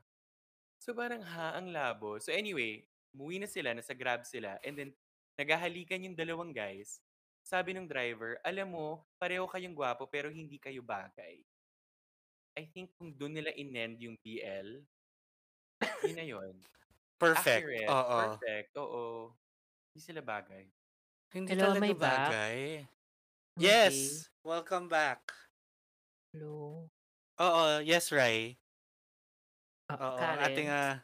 So parang ha, ang labo. So anyway, umuwi na sila, nasa grab sila, and then naghahalikan yung dalawang guys. Sabi ng driver, alam mo, pareho kayong gwapo pero hindi kayo bagay. I think kung doon nila inend yung BL, yun na yun. Perfect. Accurate. Oo. Perfect. Oo. Hindi sila bagay. Hindi Hello, talaga may back? bagay. Okay. Yes! Welcome back. Hello. Oo, yes, Rai. Ah, Oo, Karen. ating ah...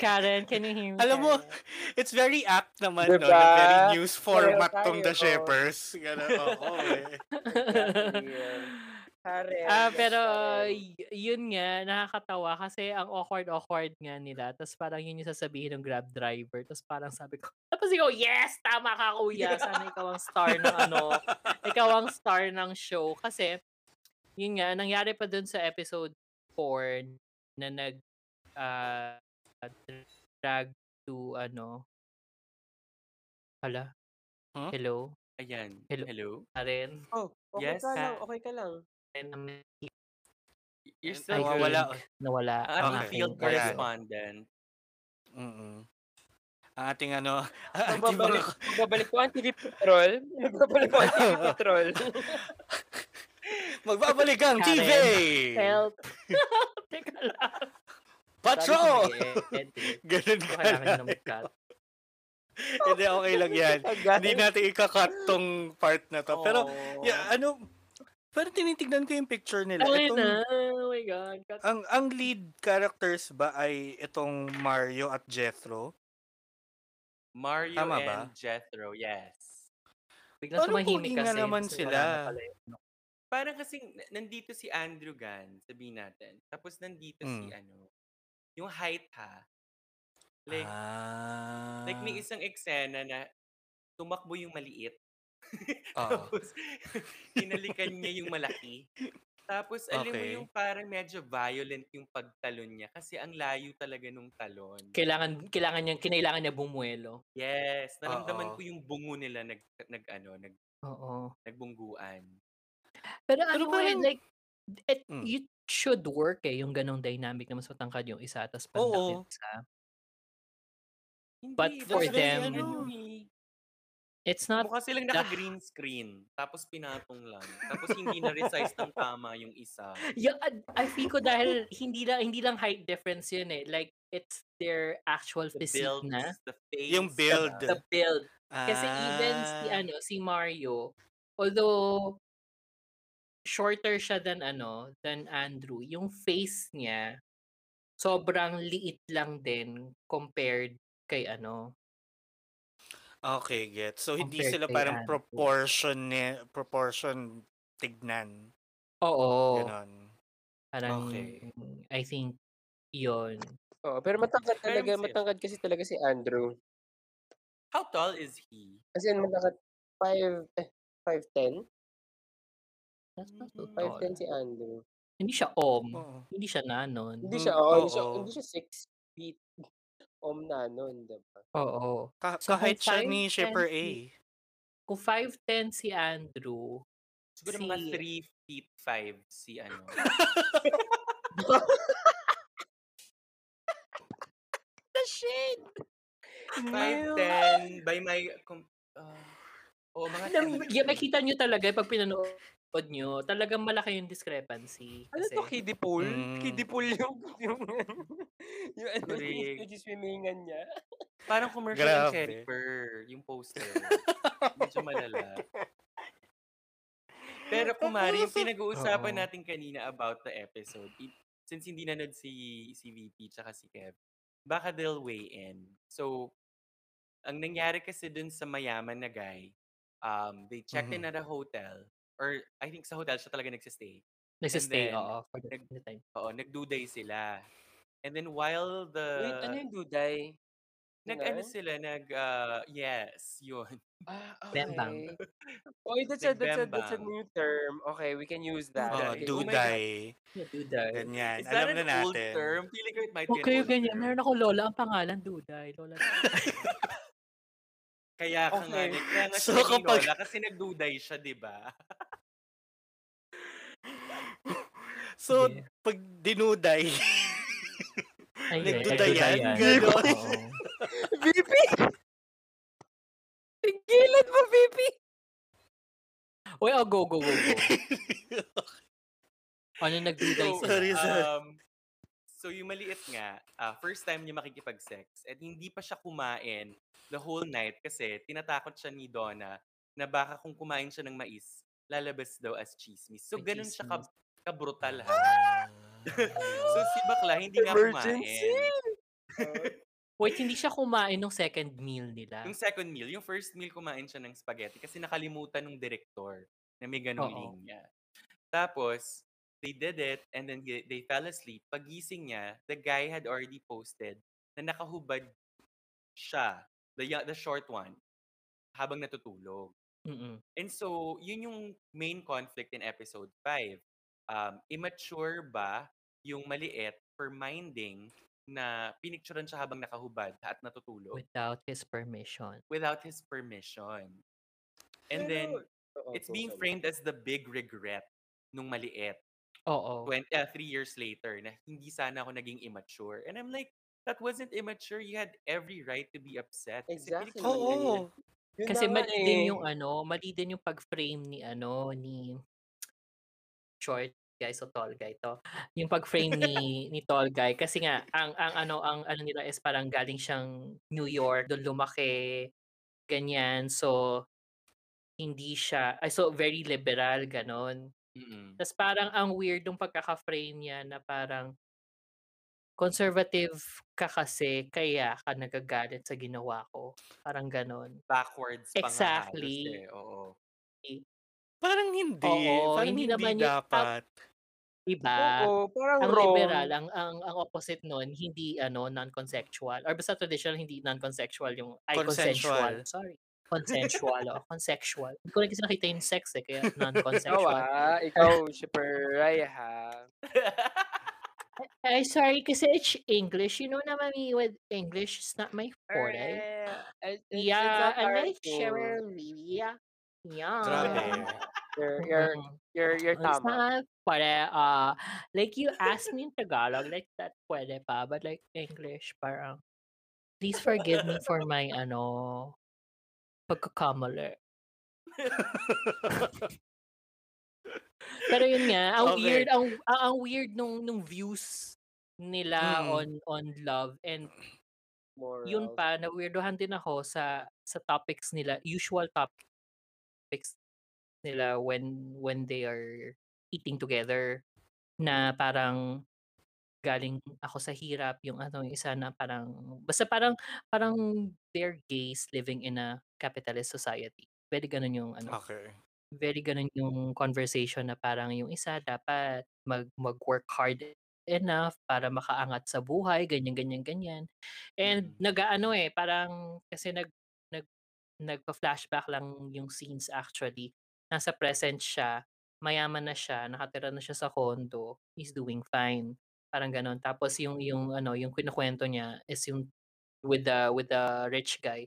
Karen, can you hear me? Alam mo, Karen? it's very apt naman, no? Diba? Na very news format tong tayo. The Shepers. Ganun, oo eh. Exactly yun. Karen. Ah, pero y- yun nga, nakakatawa kasi ang awkward-awkward nga nila. Tapos parang yun yung sasabihin ng Grab driver. Tapos parang sabi ko, tapos ikaw, yes! Tama ka, kuya. Sana ikaw ang star ng ano. ikaw ang star ng show. Kasi, yun nga, nangyari pa dun sa episode 4 na nag ah, drag to ano. Hala. Huh? Hello? Ayan. Hello. Hello? Karen? Oh, okay Yes, ka lang, Ka- okay ka lang. You're still I good. Nawawala. think nawala Ang ating Okay. field correspondent. Mm-mm. Ang ating ano, ang ating Magbabalik, mga... magbabalik ko ang TV Patrol. Magbabalik ko ang TV Patrol. Magbabalik ang TV! Help! Teka lang. Patrol! Ganun ka lang. Hindi, okay lang yan. Hindi natin ikakat tong part na to. Pero, Oh. yeah, ano, pero tinitignan ko yung picture nila. Okay Itong, na. Oh my God. Cut. ang, ang lead characters ba ay itong Mario at Jethro? Mario Tama and ba? Jethro, yes. Biglang Parang tumahimik pogi nga kasi. naman kasi sila. na pala. Parang kasing na- nandito si Andrew Gan, sabihin natin. Tapos nandito si Mm. ano, yung height ha. Like, ah. like may isang eksena na tumakbo yung maliit. Oo. Tapos, hinalikan niya yung malaki. Tapos, alam mo Okay. yung parang medyo violent yung pagtalon niya kasi ang layo talaga nung talon. Kailangan, kailangan niya, kinailangan niya bumuelo. Yes, naramdaman Oo. ko yung bungo nila nag, nag ano, nag, Oo. nagbungguan. Pero, Pero ano parang- like, it, Mm. it should work eh, yung ganong dynamic na mas matangkad yung isa, tapos isa. Hindi, But for them- ano eh. It's not, Mukha silang naka-green screen, tapos pinatong lang. Tapos hindi na-resize ng tama yung isa. yeah, I- I feel ko dahil hindi lang, hindi lang height difference yun eh. Like, it's their actual The physique build, na. the face. Yung build. The build. Kasi even si Ah. ano, si Mario, although shorter siya than ano, than Andrew, yung face niya sobrang liit lang din compared kay ano. Okay, get. So hindi Compared sila kay parang Andrew. proportion ni proportion tignan. Oo. Ganon. Parang Okay. I think yun. Oo, pero matangkad talaga, matangkad kasi talaga si Andrew. How tall is he? As in, matangkad, 5, eh, 5'10"? That's not so Mm. tall. 5'10" si Andrew. Hindi siya om. Oo. Hindi siya nanon. Hindi Hmm, siya, oo, hindi siya, oo. hindi siya 6 feet. Om na nun, diba? Oo. Ka- So, kahit siya ni 5'10" Shipper A. Kung 5'10 si Andrew, Siguro si... mga 3 feet 5 si ano. The shit! 5'10 by my... Com- uh, oh, mga Alam, 3 yeah, makita nyo talaga pag pinanood nyo, talagang malaki yung discrepancy. Ano Kasi, to, kiddie pool? Mm. Kiddie pool yung, yung, yung ano, yung swimingan niya. Parang commercial Grabe. ng Cherry Purr, yung poster. Medyo malala. Pero kumari, yung pinag-uusapan Oo. natin kanina about the episode, i- since hindi nanood si, si VP tsaka si Kev, baka they'll weigh in. So, ang nangyari kasi dun sa mayaman na guy, um, they checked in Mhm. at a hotel, or I think sa hotel siya talaga nagsistay. nagsistay, oo, for the, nag- the time. Oo, nagduday sila. And then while the... Wait, ano yung duday? Nag-ano sila, nag... ah, yes, yun. Ah, Bembang. okay. Oh, that's a, that's a, that's a new term. Okay, we can use that. Oh. Okay. Oh duday. Yeah, duday. Ganyan. Is that Alam an na old natin. term? Feeling ko it might Huwag be an old ganyan. term. Meron ako lola, ang pangalan, Duday. Lola Kaya ka nga, Okay. kaya nga So, siya kapag- lola kasi nagduday siya, di ba? So, Sige. pag dinuday, Nagdudayan? Ganon. VP! Tigilan mo, VP! Uy, oh, go, go, go, go. Ano nagduday So? Sorry, sorry. um, so yung maliit nga, ah, first time niya makikipag-sex, at hindi pa siya kumain the whole night kasi tinatakot siya ni Donna na baka kung kumain siya ng mais, lalabas daw as chismis. So, ganun siya ka, kabrutal ha. so, si Bakla, hindi nga Emergency! kumain. Wait, hindi siya kumain ng second meal nila. Yung second meal, yung first meal kumain siya ng spaghetti kasi nakalimutan ng director na may ganong Oo. linya. Tapos, they did it and then they, fell asleep. Pagising niya, the guy had already posted na nakahubad siya, the, the short one, habang natutulog. Mm-mm. And so, yun yung main conflict in episode 5. Um, immature ba yung maliit for minding na pinicturean siya habang nakahubad at natutulog Without his permission. without his permission. And then, it's being framed as the big regret nung maliit. Oo. 20, uh, three years later, na hindi sana ako naging immature. And I'm like, that wasn't immature. You had every right to be upset. Kasi Exactly. Oo. Yun Kasi mali din eh. yung ano, mali din yung pag-frame ni ano, ni short guy so tall guy to. Yung pag-frame ni ni tall guy kasi nga ang ang ano ang ano nila is parang galing siyang New York, doon lumaki ganyan. So hindi siya ay so very liberal ganon. Mm-mm. Tapos parang ang weird ng pagkaka-frame niya na parang conservative ka kasi kaya ka nagagalit sa ginawa ko. Parang ganon. Backwards pa nga Exactly. eh. Oo. Parang hindi. Oo, Parang hindi hindi, naman dapat. Diba? Oo, parang ang wrong. liberal, ang, ang, ang opposite nun, hindi ano, non-consensual. Or basta traditional, hindi non-consensual yung, ay, Consensual. consensual. Sorry. Consensual, oh. Consensual. Hindi ko rin kasi nakita yung sex eh, kaya non-consensual. ah, ikaw, Shipper Raya ha. Ay, sorry, kasi it's English. You know naman me with English, it's not my forte. Eh, it's- it's Yeah, I our like. Cheryl Livia. Yeah. Grabe. You're, you're, Mm. you're, you're It's tama. not pwede, uh, like you asked me in Tagalog, like that pwede pa, but like English, parang, please forgive me for my, ano, pagkakamali. Pero yun nga, ang Okay. weird, ang, ang, ang weird nung, nung views nila Mm. on on love and yun Moral. pa na-weirduhan din ako sa sa topics nila, usual topics nila when when they are eating together na parang galing ako sa hirap, yung ano, yung isa na parang basta parang parang they're gays living in a capitalist society. Very gano'n yung ano, Okay. very gano'n yung conversation na parang yung isa dapat mag mag-work hard enough para makaangat sa buhay, ganyan, ganyan, ganyan. And Mm. nag-aano, eh, parang kasi nag nag nagpa-flashback lang yung scenes actually. Nasa present siya, mayaman na siya, nakatira na siya sa condo, he's doing fine, parang gano'n. Tapos yung yung ano, yung kinukuwento niya is yung with the with the rich guy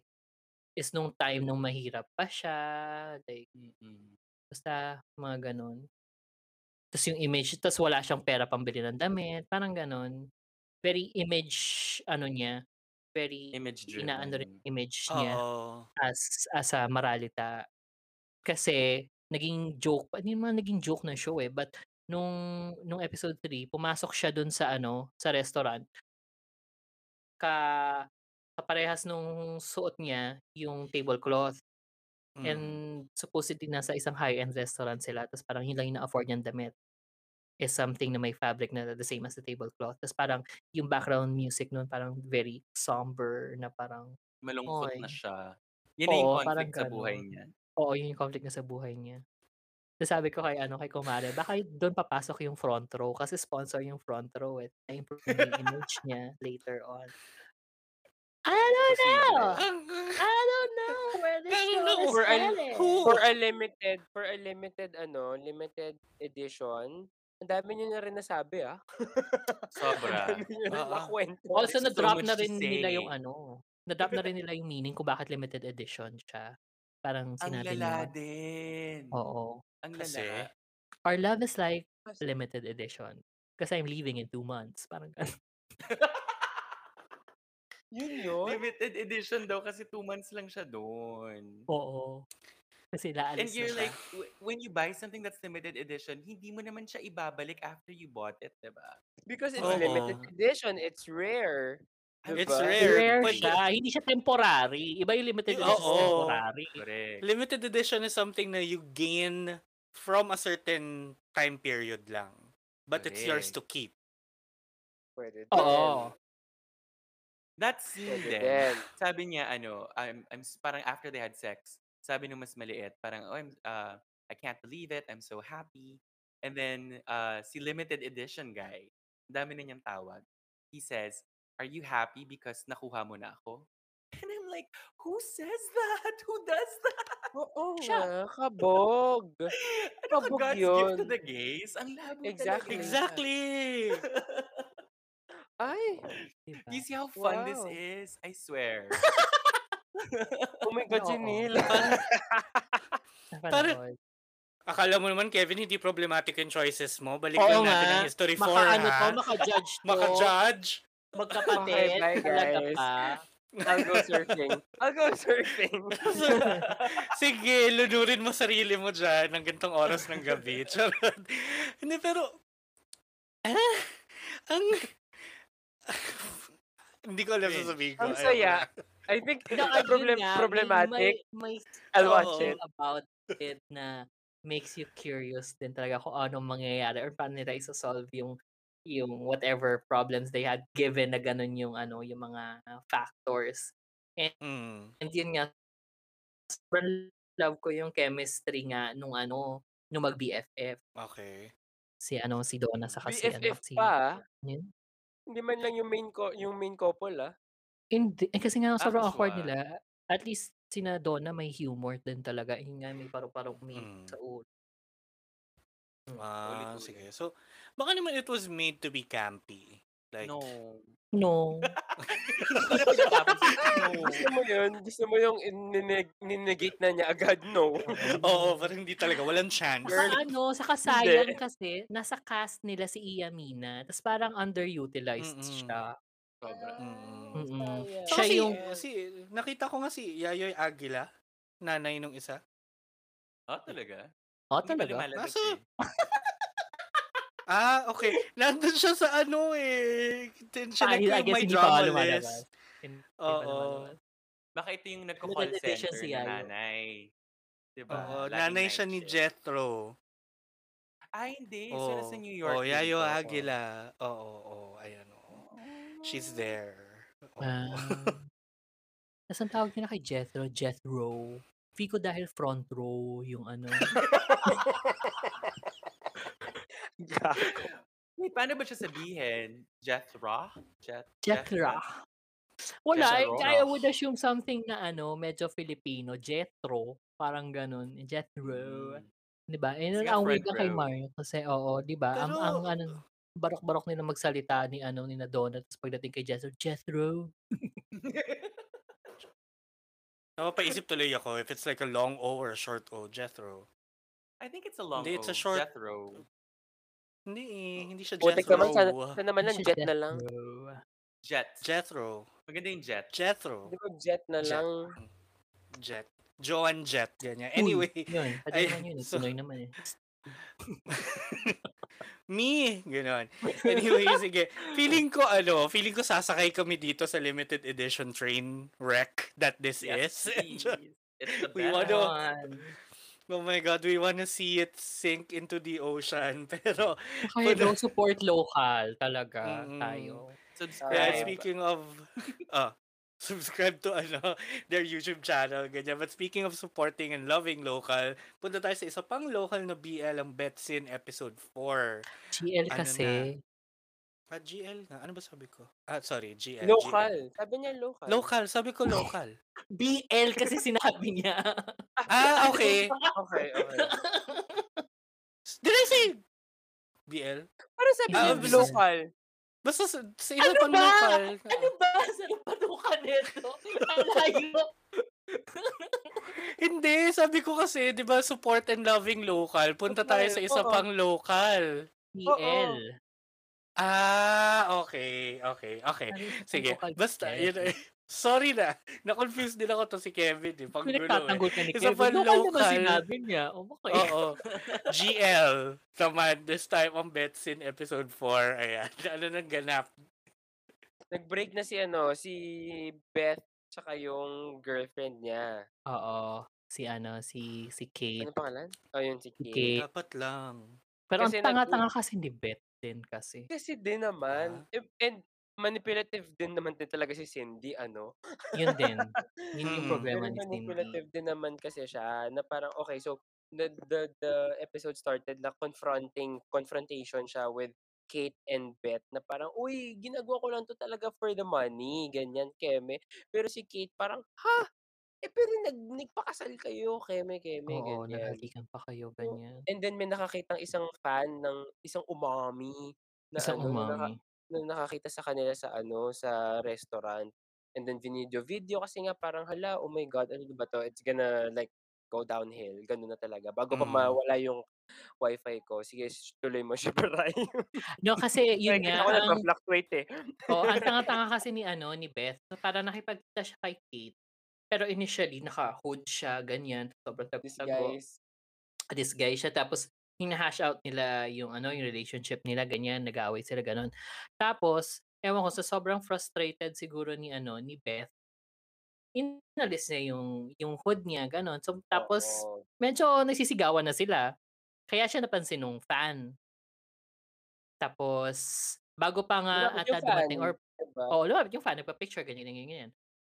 is nung time nung mahirap pa siya, like Mm. basta mga gano'n. Tas yung image tas wala siyang pera pambili ng damit, parang gano'n. Very image ano niya, very Image inaano rin driven. image niya Oo. as as a moralita. Kasi naging joke pa hindi naman naging joke ng show, eh, but nung nung episode 3 pumasok siya dun sa ano, sa restaurant. Ka kaparehas nung suot niya yung tablecloth. Mm. And supposedly nasa isang high-end restaurant sila tas parang yun lang yung na-afford niyang damit is something na may fabric na the same as the tablecloth. Tas parang yung background music nun parang very somber na parang, Malungkot na "Oy." siya. Na yung Oo, parang conflict sa buhay niya. Oo, yun yung conflict niya sa buhay niya. Sabi ko kay ano, kay kumare, baka dun papasok yung front row kasi sponsor yung front row, eh, na-improve yung image niya later on. I don't know! I don't know where this I don't show know. is For a for a limited for a limited ano, limited edition, ang dami niyo na rin nasabi, ah. Sobra. Ang nakuwento. Also na-drop na rin nila yung ano, na-drop na rin nila yung meaning kung bakit limited edition siya. Parang Ang sinabi lala niya din. oo. Ang Kasi? lala. Our love is like limited edition kasi I'm leaving in 2 months, parang gano'n. Yun yun? Limited edition daw kasi 2 months lang siya dun. Oo. Kasi And aalis na you're siya. like, w- when you buy something that's limited edition, hindi mo naman siya ibabalik after you bought it, diba? Because it's Oo. limited edition, it's rare. It's Diba? rare. Rare Pwede- siya, hindi siya temporary. Iba yung limited edition oo. sa temporary. Correct. Limited edition is something na you gain from a certain time period lang. But it's yours to keep. Pwede din. Oo. That scene Pwede din, din. sabi niya, ano, I'm, I'm, parang after they had sex, sabi nung mas maliit, parang, oh, I'm, uh, I can't believe it, I'm so happy. And then, uh, si limited edition guy, dami na niyang tawag. He says, are you happy because nakuha mo na ako? And I'm like, who says that? Who does that? Oo Siya. nga, kabog. Ano ka, Kabog God's gift to yun. the gays? Ang labo Exactly. talaga. Exactly. Ay, Diba? Do you see how fun this Wow. is? I swear. oh my God, si Neil. Napanood. Akala mo naman, Kevin, hindi problematic yung choices mo. Balik Oo lang natin nga. ang history Maka 4, ano to, ha? maka-judge to. Maka-judge. Magkapatid. Okay, bye, guys. pa. I'll go surfing. I'll go surfing. Sige, lunurin mo sarili mo dyan ng gantong oras ng gabi. Charot. Hindi, pero... Ah, ang... Hindi ko alam sasabihin ko. Ang saya. I think No, the problem, nga, problematic. May, may I'll watch it. about it na makes you curious din talaga kung anong mangyayari or paano nila isa-solve yung yung whatever problems they had given na ganun yung ano yung mga factors. Mm. And yun nga sobrang love ko yung chemistry nga nung ano nung mag BFF Okay. si ano si Donna sa si ano BFF si pa, ah. yun. Hindi man lang yung main co- yung main couple, ah. Hindi, eh, kasi nga sobrang awkward nila. At least sina Donna may humor din talaga. Yun nga may paru-parong may Mm. sa ulo. Ah, Ulit-ulit. sige. So, baka naman it was made to be campy. Like, No. No. No. Gusto mo yun? Gusto mo yung nineg- ninegate na niya agad? No. oo, parang hindi talaga. Walang chance. Saka ano, saka sayang kasi nasa cast nila si Iya Mina. Tapos parang underutilized Mm-mm. siya. Sobra. Mm. Mm-mm. So, Siya kasi, yung si, nakita ko nga si Yayoy Aguila, nanay nung isa. Ah, talaga? Oh, Hindi talaga? Nasa- eh? Ah, okay. Nandun siya sa ano eh. Siya yung guess may hindi drama list. Hindi Oo. Baka ito yung nagko-call center si Yayo. nanay. Diba? Laging nanay siya ni. Jethro. Ay, hindi. Sila Oh, sa New York. oh, Yayo to. Agila. Oo, oo, oh, ayan oh. She's there. Oo. Ah. Tapos ang tawag nila kay Jethro, Jethro. Ko dahil front row yung ano. Gago. Wait, paano ba siya sabihin? Jethro? Jet, Jethro. Wala, I, Jethro. I would assume something na ano, medyo Filipino. Jethro. Parang ganun. Jethro. Mm. Di ba? Eh, ang weird na kay. Mario. Kasi, oo, di ba? Ang, ang, ano, barok-barok nila magsalita ni ano ni na Donut tapos pagdating kay Jethro, Jethro. Napapaisip tuloy ako if it's like a long O or a short O, Jethro. I think it's a long Hindi, it's a O. short- Jethro. Hindi eh, hindi siya Putik Jethro. naman, sana, sana naman lang jet na lang. Jethro. Jet. Jethro. Maganda yung jet. Jethro. Di ba jet na Jet. lang? Jet. Joan Jet, ganyan. Uy, Anyway, Yun, pwede ay, naman yun. so- naman eh. me, gano'n. Anyway, sige. Feeling ko, ano, feeling ko sasakay kami dito sa limited edition train wreck that this Yes, is. please. It's the We best. wanna- Yan. oh my God, we wanna see it sink into the ocean. Pero, Kaya daw support local talaga Mm. tayo. Subscribe. yeah, speaking of, ah, subscribe to ano, their YouTube channel, ganyan. But speaking of supporting and loving local, punta tayo sa isa pang local na BL, ang Betsin episode 4. GL Ano kasi, Ah, GL nga. Ano ba sabi ko? Ah, sorry, GL. Local. Sabi niya GL. local. Local. Sabi ko local. BL kasi sinabi niya. ah, okay. Okay, okay. Did I say BL? Parang sabi niya local. Basta sa, sa isa Ano pang ba? Ano ba? Saan patukan nito? Ang layo. Hindi, sabi ko kasi, di ba, support and loving local. Punta tayo sa isa Oo. pang local. BL. Ah, okay, okay, okay. Sige, basta, yun. Sorry na. Na-confuse din ako to si Kevin. Eh. Pag gulo eh. Pinagtatanggol ka ni Isa pa Local local. sinabi niya. Oh, okay. Oo. GL naman this time on Betsin episode 4. Ayan. Ano nang ganap? Nag-break na si ano, si Beth tsaka yung girlfriend niya. Oo. Si ano, si si Kate. Ano pangalan? Oh, yun si Kate. Kate. Dapat lang. Pero ang Kasi nag- tanga-tanga kasi ni Beth din kasi. Kasi din naman. eh, And manipulative din naman din talaga si Cindy, ano? Yun din. Yun yung Mm. problema ni Cindy. manipulative din naman kasi siya na parang okay so the the the episode started na confronting confrontation siya with Kate and Beth na parang uy ginagawa ko lang to talaga for the money ganyan keme pero si Kate parang ha eh pero nag nagpakasal kayo keme keme Oo, ganyan naghalikan pa kayo, ganyan. and then may nakakitang isang fan ng isang umami na Isang ano umami. na nakakita sa kanila sa ano sa restaurant and then video video kasi nga parang hala oh my god ano ba to it's gonna like go downhill ganun na talaga bago pa Mm. mawala yung wifi ko sige sh- tuloy mo siya para No, kasi yun nga, ako ang, nagpa-fluctuate eh oh, ang tanga-tanga kasi ni ano ni Beth. So, parang nakipagkita siya kay Kate. Pero initially, naka-hood siya, ganyan. Sobrang this guys This guy siya. Tapos, hinahash out nila yung ano yung relationship nila, ganyan. Nag-aaway sila, ganun. Tapos, ewan ko, sa sobrang frustrated siguro ni ano ni Beth, inalis niya yung, yung hood niya, ganun. So, tapos, Oo. medyo nagsisigawan na sila. Kaya siya napansin nung fan. Tapos, bago pa nga ata dumating or diba? Oo, lumapit yung fan, nagpa-picture, ganyan, ganyan, ganyan.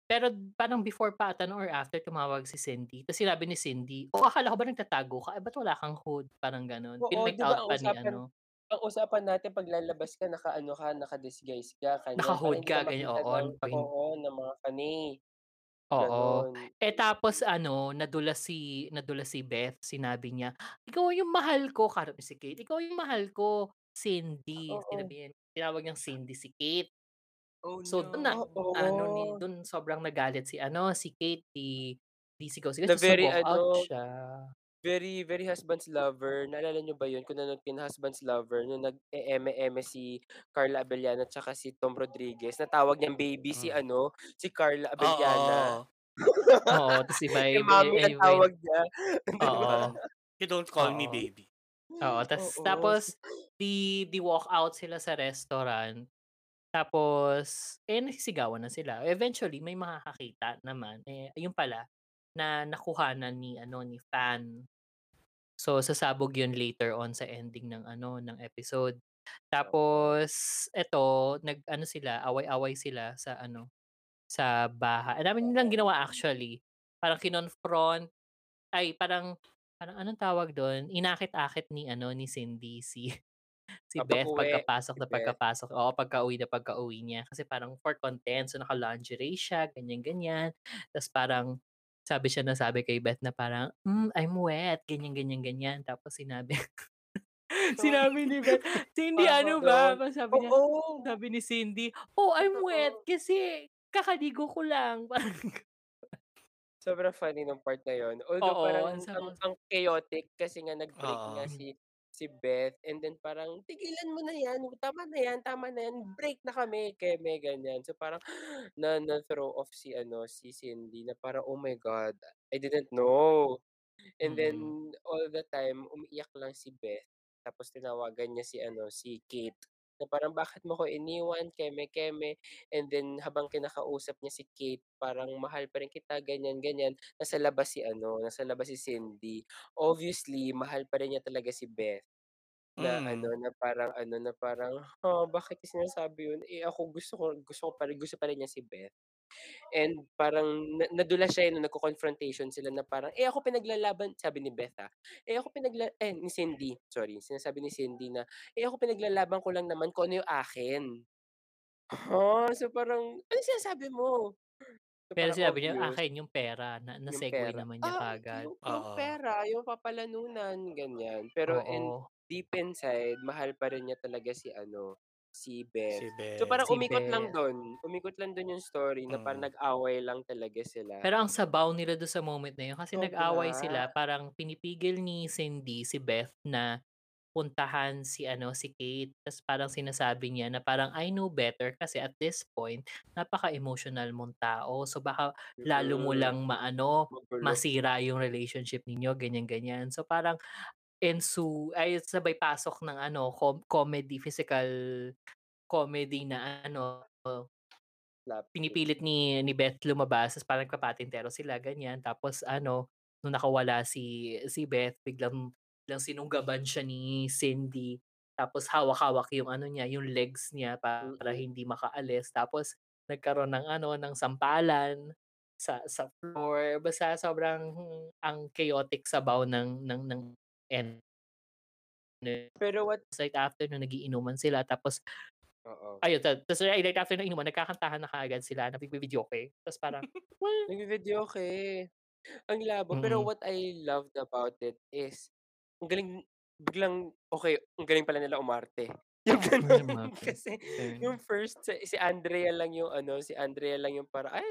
Pero parang before pa ata no, or after tumawag si Cindy. Tapos sinabi ni Cindy, oh, akala ko ba nagtatago ka? Eh, ba't wala kang hood? Parang ganun. Oo, Pinmake di ba out pa ni ano. ang usapan natin pag lalabas ka naka-ano ka naka-disguise ka kanyan Naka-hood ka, ganyan, oo, ng- pag oo ng mga kani Oo. Eh tapos ano, nadula si nadula si Beth, sinabi niya, ikaw yung mahal ko, karap ni si Kate, ikaw yung mahal ko, Cindy. Oo. Sinabi, tinawag niyang Cindy si Kate. Oh, So, no. doon na, Oo. ano, ni, doon sobrang nagalit si, ano, si Kate, di, di sigaw-sigaw, so very, walk out ano, siya. Very, very husband's lover. Naalala nyo ba yun? Kung nanonood kayo ng husband's lover, nung nag-eme-eme si Carla Abellana at saka si Tom Rodriguez, natawag niyang baby si Mm. ano, si Carla Oo. Abellana. Oo, tapos iba, Si iba, Mami ang iba, tawag niya. Oo. You don't call me Oo. baby. Oo, tas Oo. tapos di di walk out sila sa restaurant. Tapos, eh, nagsisigawan na sila. Eventually may makakakita naman, eh, yun pala na nakuhanan ni ano, ni Fan. So, sasabog yun later on sa ending ng ano, ng episode. Tapos eto, nag-ano sila, away-away sila sa ano, sa bahay. Ang dami nilang ginawa actually. Parang kinonfront ay parang parang anong tawag dun, inakit-akit ni ano, ni Cindy si si Ah, Beth pag-uwi pagkapasok si na Beth. pagkapasok oo, pagka-uwi na pagka-uwi niya. Kasi parang for content, so naka-lingerie siya, ganyan-ganyan. Tas parang sabi siya na sabi kay Beth na parang, "Hmm, I'm wet," ganyan, ganyan, ganyan. Tapos sinabi sinabi ni Beth, "Cindy ano ba?" Sabi niya Oo. sabi ni Cindy, "Oh, I'm wet kasi kakaligo ko lang." Parang Sobrang funny nung part na yun. Although Oo, ang parang ang ang chaotic kasi nga nag-break nga Oo. si si Beth and then parang, "Tigilan mo na 'yan, tama na 'yan, tama na 'yan, break na kami." Keme, ganyan. So parang na na-throw off si ano, si Cindy na parang, "Oh my God, I didn't know." And then Mm. all the time umiiyak lang si Beth tapos tinawagan niya si ano, si Kate na parang, "Bakit mo ko iniwan, keme-keme." And then habang kinakausap niya si Kate parang, "Mahal pa rin kita." Ganyan, ganyan. Nasa labas si ano, nasa labas si Cindy. Obviously mahal pa rin niya talaga si Beth. Na ano, Mm. na parang ano, na parang, "Ha, bakit niya sinasabi yun? Eh, ako gusto ko gusto ko pa rin gusto pa rin niya si Beth." And parang na nadulas siya, eh, nung nagko-confrontation sila na parang, "Eh, ako pinaglalaban" sabi ni Beth, ah, "Eh, ako pinagla" eh, ni Cindy, sorry. Sinasabi ni Cindy na, "Eh, ako pinaglalaban ko lang naman kung ano yung akin." Ha? So parang, "Anong sinasabi mo?" So Pero sinabi niya, akin yung pera na na-segue pera. naman niya Ah, kaagad. yung yung Oo. pera, yung papalanunan, ganyan. Pero in deep inside, mahal pa rin niya talaga si ano, si Beth. Si So parang Beth. Si umikot lang Beth. dun, umikot lang dun yung story na parang Mm. nag-away lang talaga sila. Pero ang sabaw nila dun sa moment na yun kasi nag-away Sobra. sila, parang pinipigil ni Cindy si Beth na puntahan si ano, si Kate. Tas parang sinasabi niya na parang, "I know better." Kasi at this point, napaka-emotional mong tao. So baka lalo mo Mm. lang maano, masira yung relationship ninyo, ganyan-ganyan. So parang ensu ay sabay pasok ng ano, com comedy, physical comedy na ano, Slapstick. pinipilit ni ni Beth lumabas tas parang nagpapatintero sila, ganyan. Tapos ano, nung nakawala si si Beth biglang biglang sinunggaban siya ni Cindy. Tapos hawak-hawak yung ano niya, yung legs niya para Mm. hindi makaalis. Tapos nagkaroon ng ano, ng sampalan sa sa floor. Basta sobrang ang chaotic sabaw ng ng ng end. Pero what Right after nun nag-iinuman sila tapos Oo. ayun ta tas right after ng inuman nagkakantahan na kaagad sila, nagvi-videoke. Tas parang, "Well" Nagvi-videoke. Ang labo. Pero Mm. what I loved about it is ang galing biglang, okey, ang galing pala nila umarte. Yung gano'n. Kasi yung first si Andrea lang yung ano, si Andrea lang yung parang, "Ay,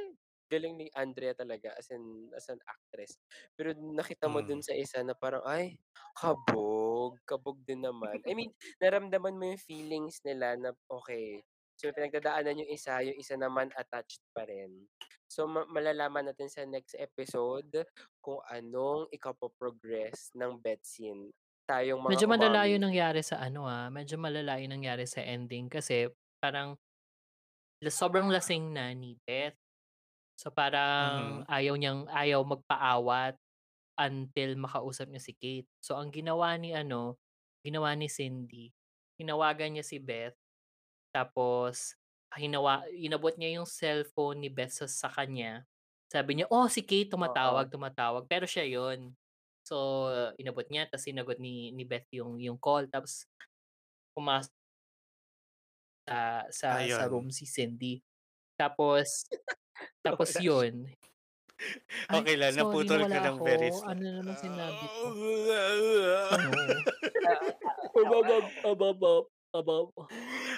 galing ni Andrea talaga as in as an actress." Pero nakita mo dun Mm. sa isa na parang, "Ay, kabog, kabog din naman." I mean, naramdaman mo yung feelings nila na, okey, so pinagdadaanan yung isa, yung isa naman attached pa rin. So ma malalaman natin sa next episode kung anong ikapo-progress ng bet scene. Tayong mga Medyo malala yung umami. nangyari sa ano, ah, medyo malala yung nangyari sa ending kasi parang la sobrang lasing na ni Beth. So parang Mhm. ayaw niyang ayaw magpaawat until makausap niya si Kate. So ang ginawa ni ano, ginawa ni Cindy, tinawagan niya si Beth tapos hinawa inabot niya yung cellphone ni Beth sa sa kanya. Sabi niya, "Oh, si Kate Oo. tumatawag, tumatawag." Pero siya yun. So inabot niya tas sinagot ni ni Beth yung yung call tapos pumas sa sa sa Ayun. room si Cindy. Tapos tapos Nawala siya. yun. Ay, Okey lang, sorry naputol ka ng very Ano na naman sinabi ko? Ano? Ababab, ababab, abab,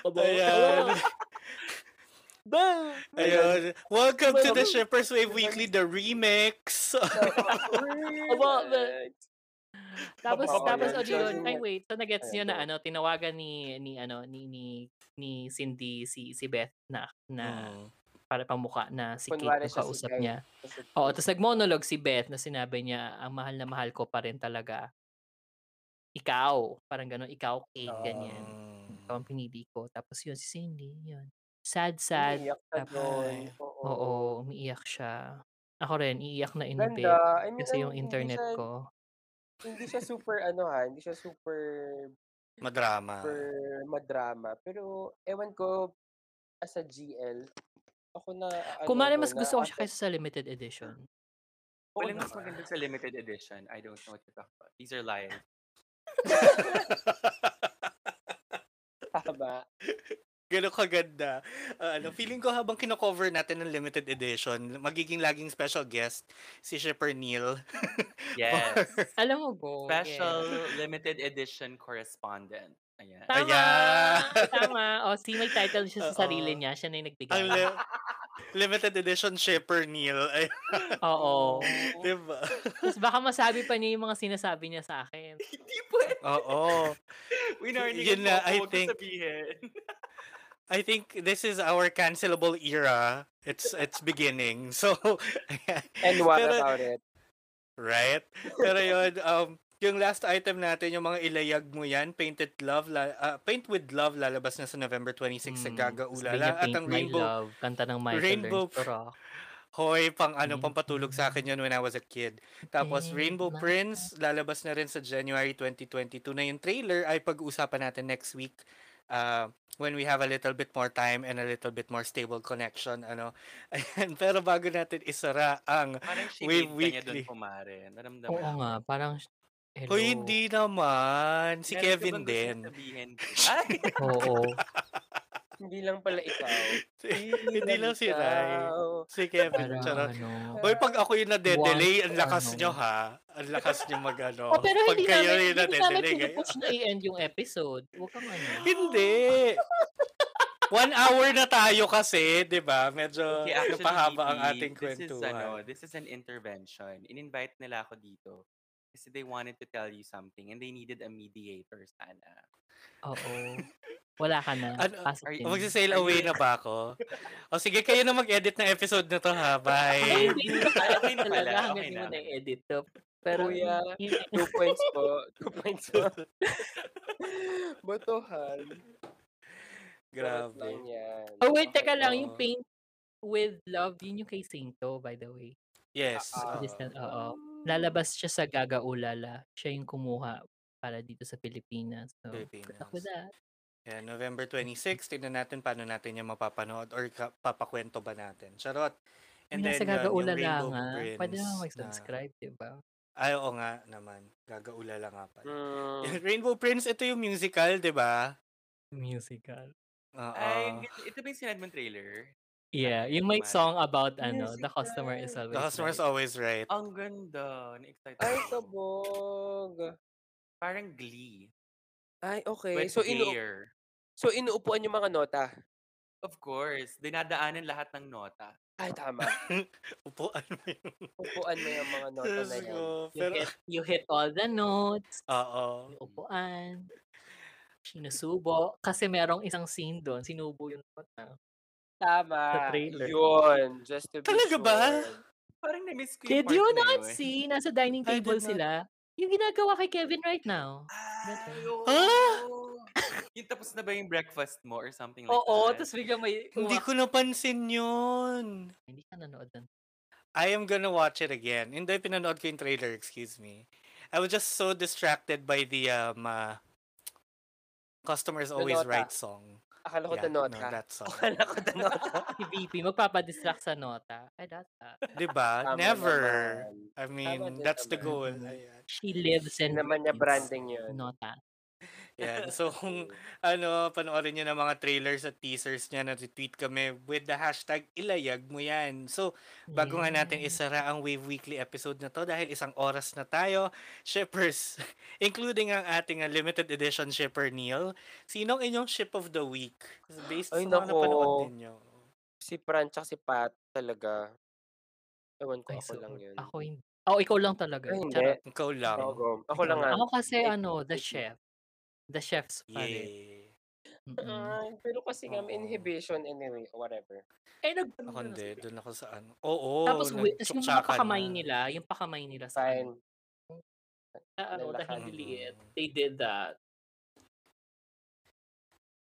aba Ayan. Ayun. Welcome to the Abab. Shippers Wave Weekly, the remix. Tapos Oo, tapos o yun, ay wait, so na-gets niyo na ano, tinawagan ni ni ano, ni ni ni Cindy si si Beth na na Mm. Para pamukha na si Kate Kunwari yung siya si kausap Guy. niya. Oo, tas nag-monologue si Beth na sinabi niya, "Ang mahal na mahal ko pa rin talaga." ikaw. Parang gano'n, ikaw, Kate, ganyan. Um, Ikaw ang pinili ko. Tapos yun, si Cindy, yun. Sad, sad. Umiiyak Tapos, doon. oo, Oo. umiiyak siya. Ako rin, iiyak na in bed. I mean, Kasi ano, yung internet siya ko. hindi siya super ano ha, hindi siya super Madrama. super madrama. Pero ewan ko, as a GL, ako na ano ako, mas gusto ko siya kaysa sa limited edition. Oo Walang mas maganda sa limited edition. I don't know what you're talking about. These are lies. Tama. Gano'n kaganda. Ah, ano, feeling ko habang kino-cover natin ng limited edition, magiging laging special guest si Shipper Neil. Yes. Alam mo, Go. Special yes. limited edition correspondent. Ayan. Tama! Ayan. Tama. O, see, may title siya sa sarili niya. Siya na yung Ang nagbigay. li- limited edition Shipper Neil. Oo. diba? Tapos baka masabi pa niya yung mga sinasabi niya sa akin. Hindi pwede. Oo. Winarningan Yun na, I think-. I think this is our cancelable era. It's it's beginning. So, And what Pero- about it? right? Pero yun, um, yung last item natin, yung mga ilayag mo yan, Painted Love, la, ah, Paint with Love, lalabas na sa November 26 sa Mm, Gaga Ulala. At ang Rainbow, Love. Kanta ng Michael Rainbow Learns to Rock. Hoy, pang ano, Mm. pampatulog sa akin yun when I was a kid. Tapos Rainbow Prince, lalabas na rin sa January 2022 na yung trailer ay pag-uusapan natin next week uh, when we have a little bit more time and a little bit more stable connection. ano Ayan, Pero bago natin isara ang Parang Wave Weekly. Naramdaman Oo ko. nga, parang, hello. Hoy, hindi naman. Si Meron Kevin din. sabihin? Ay! Oo. Hindi lang pala ikaw. hindi lang si Rai. ikaw. Si Kevin. Parang Charot. ano. Hoy, pag ako yung nade-delay, ang lakas ano. nyo ha. Ang lakas nyo mag ano. Oh, pero pag hindi kayo namin, yung hindi namin nade-delay. kayo- pinupush na i-end yung episode. Huwag kang ano. Hindi. One hour na tayo kasi, di ba? Medyo Okay, actually, napahaba ang ating this is, kwentuhan. ano, this is an intervention. In-invite nila ako dito kasi they wanted to tell you something and they needed a mediator sana. Oo. Wala ka na. Ano, Pasok are- away na ba ako? O sige, kayo na mag-edit ng episode na to ha. Bye. hindi ko Ay, okay na talaga pala, okay hindi mo na. na-edit to. Pero, Kuya, two points po. Two points po. Botohan. Grabe. oh, wait, teka lang. Yung paint with love, yun yung kay Sainto, by the way. Yes. Oo. Distant, oo. Lalabas siya sa Gaga Ulala. Siya yung kumuha para dito sa Pilipinas. So, Pilipinas. that. Yeah, November 26, tingnan natin paano natin yung mapapanood or ka- papakwento ba natin. Charot. And then, Gaga yun, yung Ulala Rainbow nga. Prince Pwede naman na- mag-subscribe, diba? Ay, oo nga naman. Gagaulala nga pala. Mm. Rainbow Prince, ito yung musical, di ba? Musical. Oo. Ay, ito ba yung sinad mong trailer? Yeah, yung may song about ano, the customer is always The customer's right. always right. Ang ganda. Na-excite Ay, ako. kabog. Parang glee. Ay, okay. But So, inu so inuupuan yung mga nota. Of course. Dinadaanan lahat ng nota. Ay, tama. Upuan mo yun. Upuan mo yung mga nota Diyos na yan. ko. You, Pero, hit, you hit all the notes. oo. Yung upuan. Sinusubo. Kasi merong isang scene doon. Sinubo yung nota. Tama. Sa trailer. Yun. Just to be Talaga sure. ba? Parang na-miss ko yung Did you na not yun. see? Nasa dining table sila. Yung ginagawa kay Kevin right now. Ah! oo. yung tapos na ba yung breakfast mo or something like Oo, that? tapos biglang may... Hindi ko napansin yun. Hindi ka nanood doon. I am gonna watch it again. Hindi, pinanood ko yung trailer, excuse me. I was just so distracted by the um, uh, Customers The Always. Right song. Akala ko Yeah, the nota. no, that song. Akala ko the nota. Si VP, magpapadistract sa nota. Ay, that's that. Diba? Tama Never. naman. I mean, din that's the goal. Ayan. She lives and Hindi naman niya branding yun. Nota. Yan. So, kung ano, panoorin nyo ng mga trailers at teasers niya, na-tweet kami with the hashtag ilayag mo yan. So, bago nga natin Yeah. isara ang Wave Weekly episode na to dahil isang oras na tayo, shippers, including ang ating limited edition shipper Neil, sinong inyong ship of the week? Based Ay, sa mga napanood ninyo. Si Fran si Pat talaga. Ewan ko, Ay, ako so, lang yun. Ako hindi. Oh, ikaw lang talaga. Ay, hindi. Charot. Ikaw lang. Ako, ako lang nga. Ako kasi ano, the chef. The chef's pa rin. Mm-mm. Ay, pero kasi nga, inhibition anyway, whatever. Eh, nag... Ako hindi. Doon ako sa ano. Oo. Tapos, wi- tas yung mga pakamay na. nila, yung pakamay nila sa Fine. ano. Ah, oo, Lalaki. dahil liliit. They did that.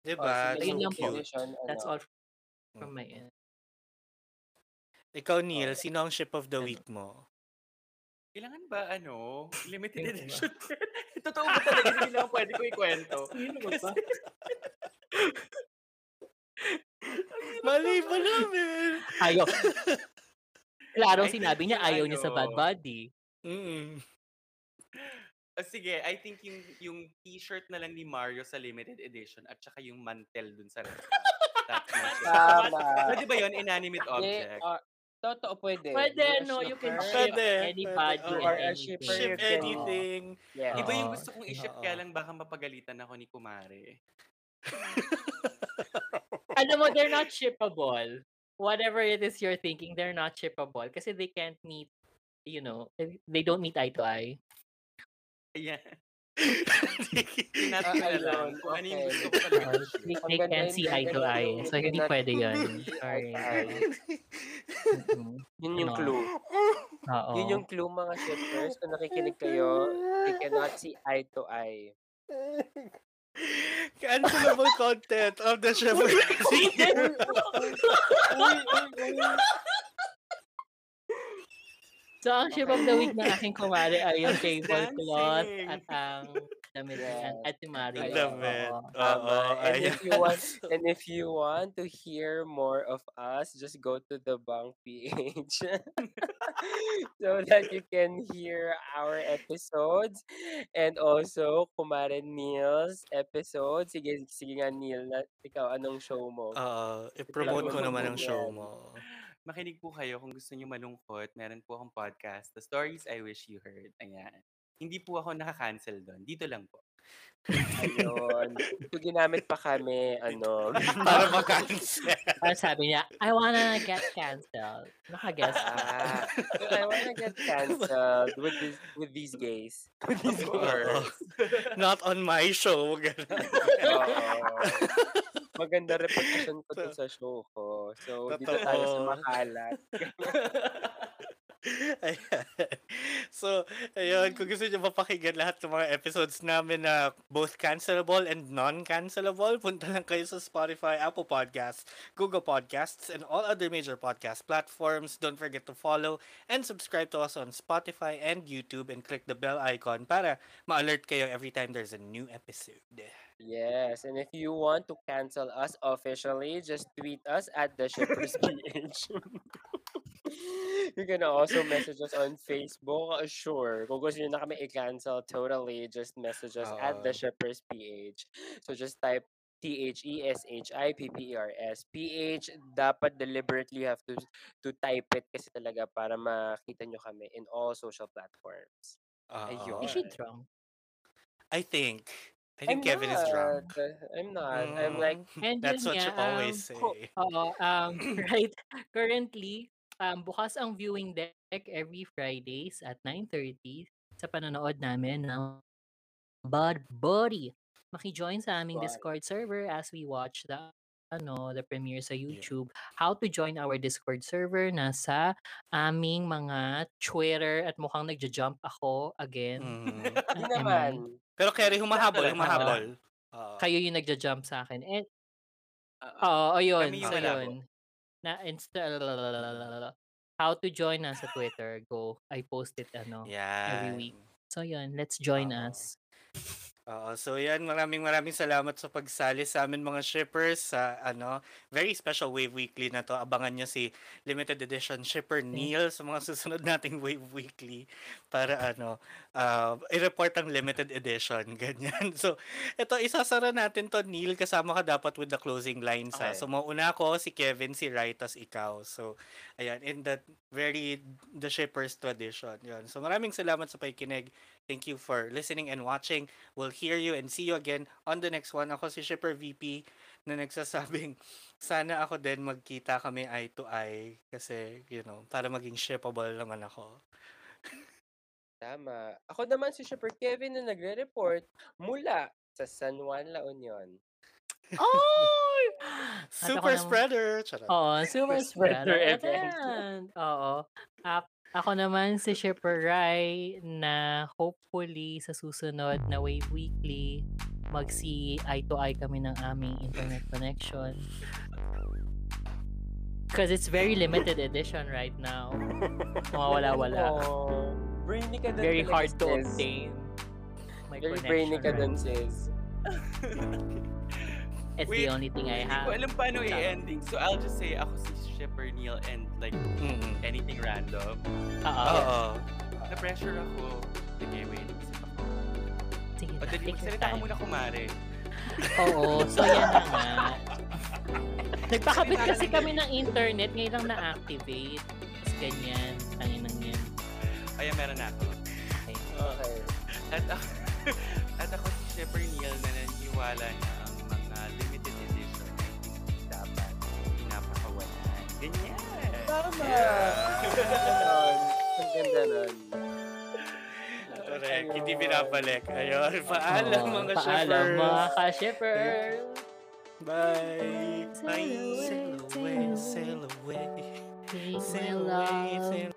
Diba? Oh, So po. cute. edition, That's ano. all from my end. Ikaw, Neil, sino ang ship of the week mo? Kailangan ba, ano, limited edition? Totoo ba talaga? Hindi lang pwede ko ikwento. Sino ba ba? Mali ba namin? Ayaw. Klarong I sinabi think niya ayaw niya sa ano, Bad Buddy. Mm. Ah, sige, I think yung yung t-shirt na lang ni Mario sa limited edition at saka yung mantel dun sa. Tama. Pwede ba yun? Inanimate object? ah, totoo, pwede. Pwede, no? You can ship Pwede, anybody pwede. and Or a anything. shipper, Ship anything. Yeah. Iba yung gusto kong i-ship kaya lang baka mapagalitan ako ni Kumare. Alam mo, they're not shippable. Whatever it is you're thinking, they're not shippable kasi they can't meet, you know, they- don't meet eye to eye. Ayan. Tinat ko na lang ayun, kung ano yung okay. gusto ko talaga Uh, they, can't yun, see eye to eye. yun. So, hindi pwede to Sorry. Mm-mm. Yun yung clue. Oo. Yun yung clue mga shippers. Kung nakikinig kayo, they cannot see eye to eye. Cancelable content of the ship of the week. So, ang ship of the week ng aking kumari ay yung tablecloth at ang damit at si Mario. Damit. Oo. Oo, and if you want and if you want to hear more of us, just go to the Bang PH so that you can hear our episodes and also Kumare Neil's episode. Sige, sige nga Neil, na, ikaw anong show mo? Oo, i-promote ko naman ang show mo. Makinig po kayo kung gusto niyo malungkot. Meron po akong podcast, The Stories I Wish You Heard. Ayan. Hindi po ako nakaka-cancel doon. Dito lang po. Ayun. Ito ginamit pa kami, ano. Para makancel. Parang sabi niya, I wanna get canceled. Nakaguess ka. Ah, I wanna get cancelled with this, with these gays. With these course. Not on my show. Ganun. Maganda reputation ko to sa show ko. So, dito tayo sa Totoo. makalat. Ayan. So, ayun, kung mm. gusto nyo mapakinggan lahat ng mga episodes namin na both cancelable and non-cancelable, punta lang kayo sa Spotify, Apple Podcasts, Google Podcasts, and all other major podcast platforms. Don't forget to follow and subscribe to us on Spotify and YouTube and click the bell icon para ma-alert kayo every time there's a new episode. Yes, and if you want to cancel us officially, just tweet us at the Shippers PH. you can also message us on Facebook. Uh, Sure. Kung gusto nyo na kami i-cancel totally, just message us at the Oo. Shippers PH. So just type E T-H-E-S-H-I-P-P-E-R-S. PH, dapat deliberately you have to to type it kasi talaga para makita nyo kami in all social platforms. Oo. Is she drunk? I think. I I'm think Kevin is drunk. not. I'm not. I'm like, Mm, And That's what you nga, um, always say. Oo, um, right. Currently, um, bukas ang viewing deck every Fridays at 9.30 sa panonood namin ng Bud Buddy. Maki-join sa aming Bud. Discord server as we watch the ano, the premiere sa YouTube. How to join our Discord server nasa aming mga Twitter at mukhang nagja-jump ako again. I? naman. Pero Kerry, humahabol, humahabol. Oo. Kayo yung nagja-jump sa akin. And, Oo. Oo, ayun. Kami So, yung malabo. Na insta How to join us sa Twitter. Go. I post it ano Yan. every week. So yun, let's join Oo. us. Oo, so yan, maraming maraming salamat sa pagsali sa amin mga shippers sa ano, very special Wave Weekly na to. Abangan nyo si limited edition shipper Neil sa mga susunod nating Wave Weekly para ano, uh, i-report ang limited edition, ganyan. So, ito isasara natin to Neil kasama ka dapat with the closing lines ha. Okay. So, mauna ako si Kevin, si tas ikaw. So, ayan, in that very the shippers tradition. Yan. So, maraming salamat sa pakikinig. Thank you for listening and watching. We'll hear you and see you again on the next one. Ako si Shipper VP na nagsasabing sana ako din magkita kami eye to eye kasi, you know, para maging shippable naman ako. Tama. Ako naman si Shipper Kevin na nagre-report mula sa San Juan, La Union. Oh! Super spreader! Charot. Oo, super Spreader event. Oo. Ap- Ako naman si Shipper Rai na hopefully sa susunod na Wave Weekly mag-see eye to eye kami ng aming internet connection. Because it's very limited edition right now. Mawawala-wala. Oh, brainy ka Very hard to obtain. My Very brainy ka right dun, sis. It's Wait, the only thing I Hindi have. ko alam paano i-ending. So, I'll just say ako si Shipper Neil and like Mm-mm. anything random. Oo. Oo. Na-pressure ako. Sige, wait. Isip ako. Sige O, na, dali, take your magsalita ka muna, kumare. Oo, so yan na nga. Nagpakabit kasi kami ng internet, ngayon lang na-activate. Tapos ganyan, tangin ng yan. Ayan, meron na ako. Okay. Okay. At ako, at ako si Shepper Neil na naniniwala na Ganyan. Tama. Yeah. Ang ganda nun. Correct. Hindi binabalik. Ayun. Paalam Oo, mga Paalam shippers. mga ka-shipper. Bye. Sail away, Sail away, sail away. Sail away,